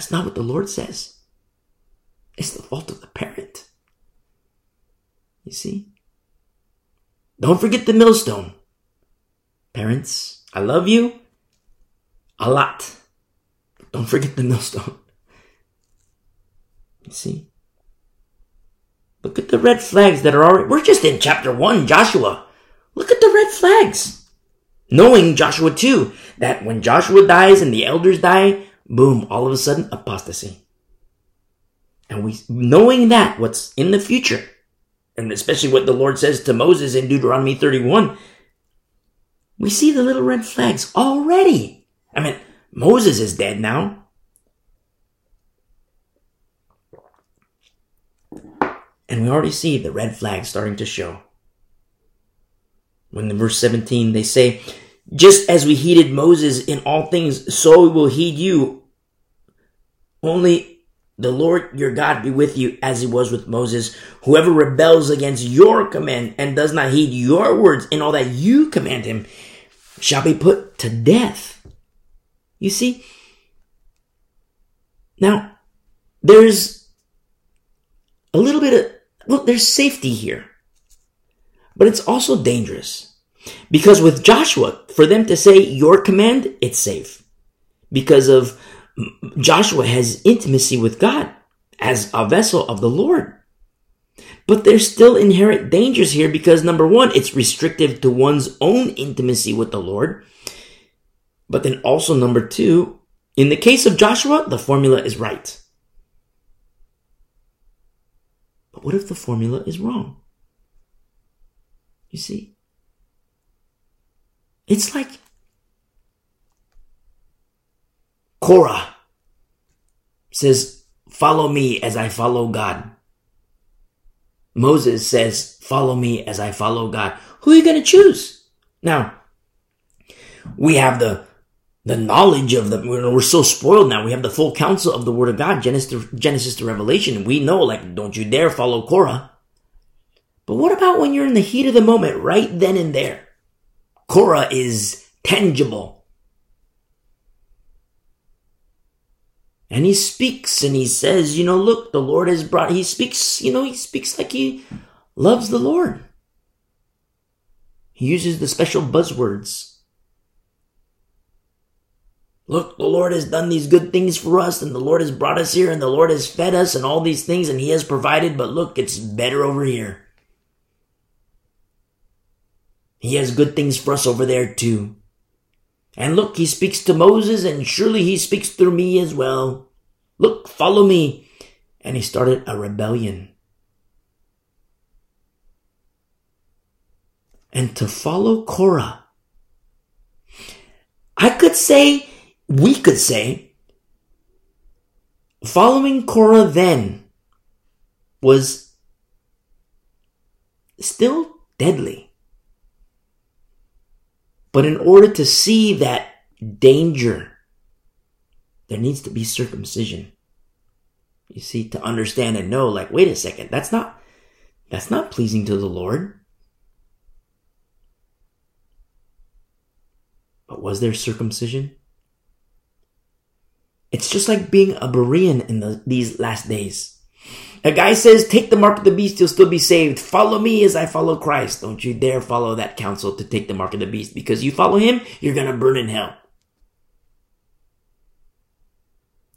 Speaker 1: That's not what the Lord says. It's the fault of the parent. You see? Don't forget the millstone. Parents, I love you a lot. Don't forget the millstone. You see? Look at the red flags that are already. We're just in chapter 1, Joshua. Look at the red flags. Knowing Joshua 2, that when Joshua dies and the elders die, boom, all of a sudden, apostasy. And we, knowing that, what's in the future, and especially what the Lord says to Moses in Deuteronomy 31, we see the little red flags already. I mean, Moses is dead now. And we already see the red flags starting to show. When in verse 17 they say, just as we heeded Moses in all things, so we will heed you. Only the Lord your God be with you as he was with Moses. Whoever rebels against your command and does not heed your words in all that you command him shall be put to death. You see? Now, there's a little bit of, look, there's safety here. But it's also dangerous. Because with Joshua, for them to say your command, it's safe. Because of Joshua has intimacy with God as a vessel of the Lord. But there's still inherent dangers here because number one, it's restrictive to one's own intimacy with the Lord. But then also number two, in the case of Joshua, the formula is right. But what if the formula is wrong? You see? It's like Korah says, Follow me as I follow God. Moses says, Follow me as I follow God. Who are you going to choose? Now, we have the the knowledge of the we're so spoiled now we have the full counsel of the word of god genesis to, genesis to revelation we know like don't you dare follow korah but what about when you're in the heat of the moment right then and there korah is tangible And he speaks and he says, you know, look, the Lord has brought, he speaks, you know, he speaks like he loves the Lord. He uses the special buzzwords. Look, the Lord has done these good things for us, and the Lord has brought us here, and the Lord has fed us, and all these things, and He has provided, but look, it's better over here. He has good things for us over there too. And look, he speaks to Moses and surely he speaks through me as well. Look, follow me. And he started a rebellion. And to follow Korah, I could say, we could say, following Korah then was still deadly. But in order to see that danger, there needs to be circumcision. You see, to understand and know, like, wait a second, that's not, that's not pleasing to the Lord. But was there circumcision? It's just like being a Berean in the, these last days. A guy says, take the mark of the beast, you'll still be saved. Follow me as I follow Christ. Don't you dare follow that counsel to take the mark of the beast because you follow him, you're gonna burn in hell.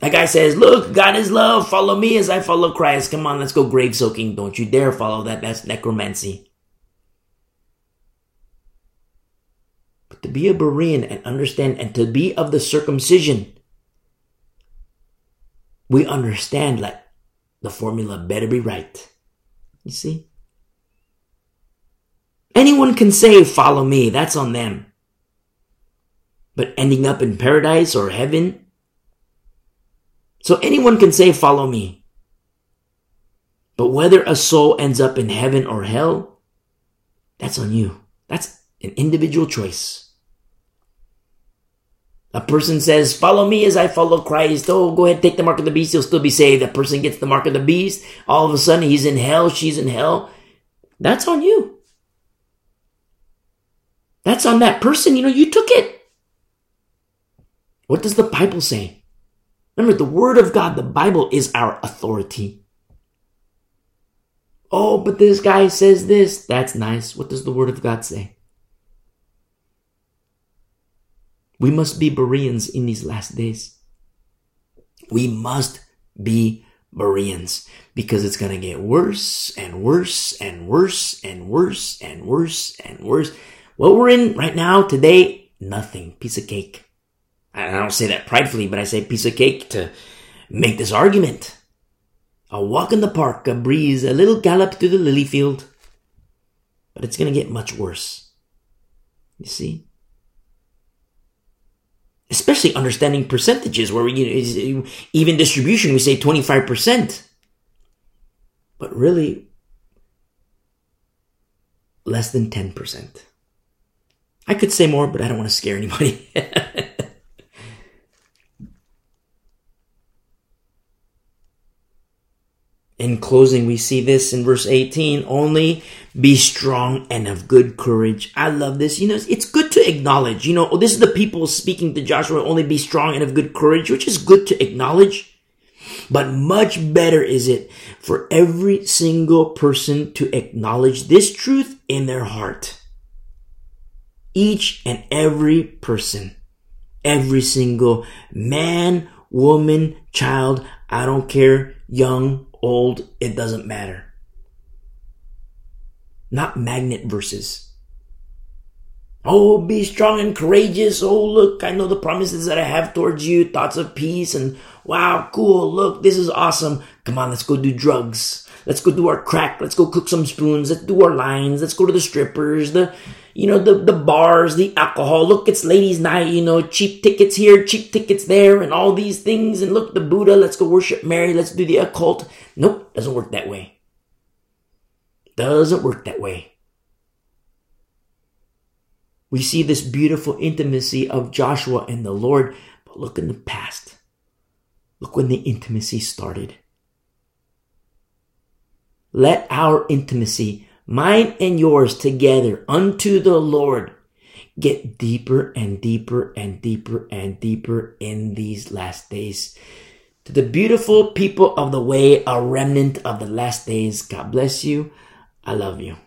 Speaker 1: A guy says, look, God is love. Follow me as I follow Christ. Come on, let's go grave soaking. Don't you dare follow that. That's necromancy. But to be a Berean and understand and to be of the circumcision, we understand like the formula better be right. You see? Anyone can say, follow me. That's on them. But ending up in paradise or heaven? So anyone can say, follow me. But whether a soul ends up in heaven or hell, that's on you. That's an individual choice. A person says, follow me as I follow Christ. Oh, go ahead, take the mark of the beast. You'll still be saved. That person gets the mark of the beast. All of a sudden he's in hell. She's in hell. That's on you. That's on that person. You know, you took it. What does the Bible say? Remember, the Word of God, the Bible is our authority. Oh, but this guy says this. That's nice. What does the Word of God say? We must be Bereans in these last days. We must be Bereans because it's going to get worse and worse and worse and worse and worse and worse. What we're in right now today, nothing. Piece of cake. I don't say that pridefully, but I say piece of cake to make this argument. A walk in the park, a breeze, a little gallop through the lily field. But it's going to get much worse. You see? Especially understanding percentages where you know, even distribution, we say 25%. But really, less than 10%. I could say more, but I don't want to scare anybody. In closing, we see this in verse 18 only be strong and of good courage. I love this. You know, it's good to acknowledge, you know, oh, this is the people speaking to Joshua, only be strong and of good courage, which is good to acknowledge. But much better is it for every single person to acknowledge this truth in their heart. Each and every person, every single man, woman, child, I don't care, young, old, it doesn't matter. Not magnet verses. Oh, be strong and courageous. Oh, look, I know the promises that I have towards you, thoughts of peace, and wow, cool. Look, this is awesome. Come on, let's go do drugs. Let's go do our crack. Let's go cook some spoons. Let's do our lines. Let's go to the strippers, the, you know, the, the bars, the alcohol. Look, it's ladies' night, you know, cheap tickets here, cheap tickets there, and all these things. And look, the Buddha. Let's go worship Mary. Let's do the occult. Nope, doesn't work that way. Doesn't work that way. We see this beautiful intimacy of Joshua and the Lord, but look in the past. Look when the intimacy started. Let our intimacy, mine and yours together unto the Lord, get deeper and deeper and deeper and deeper in these last days. To the beautiful people of the way, a remnant of the last days, God bless you. I love you.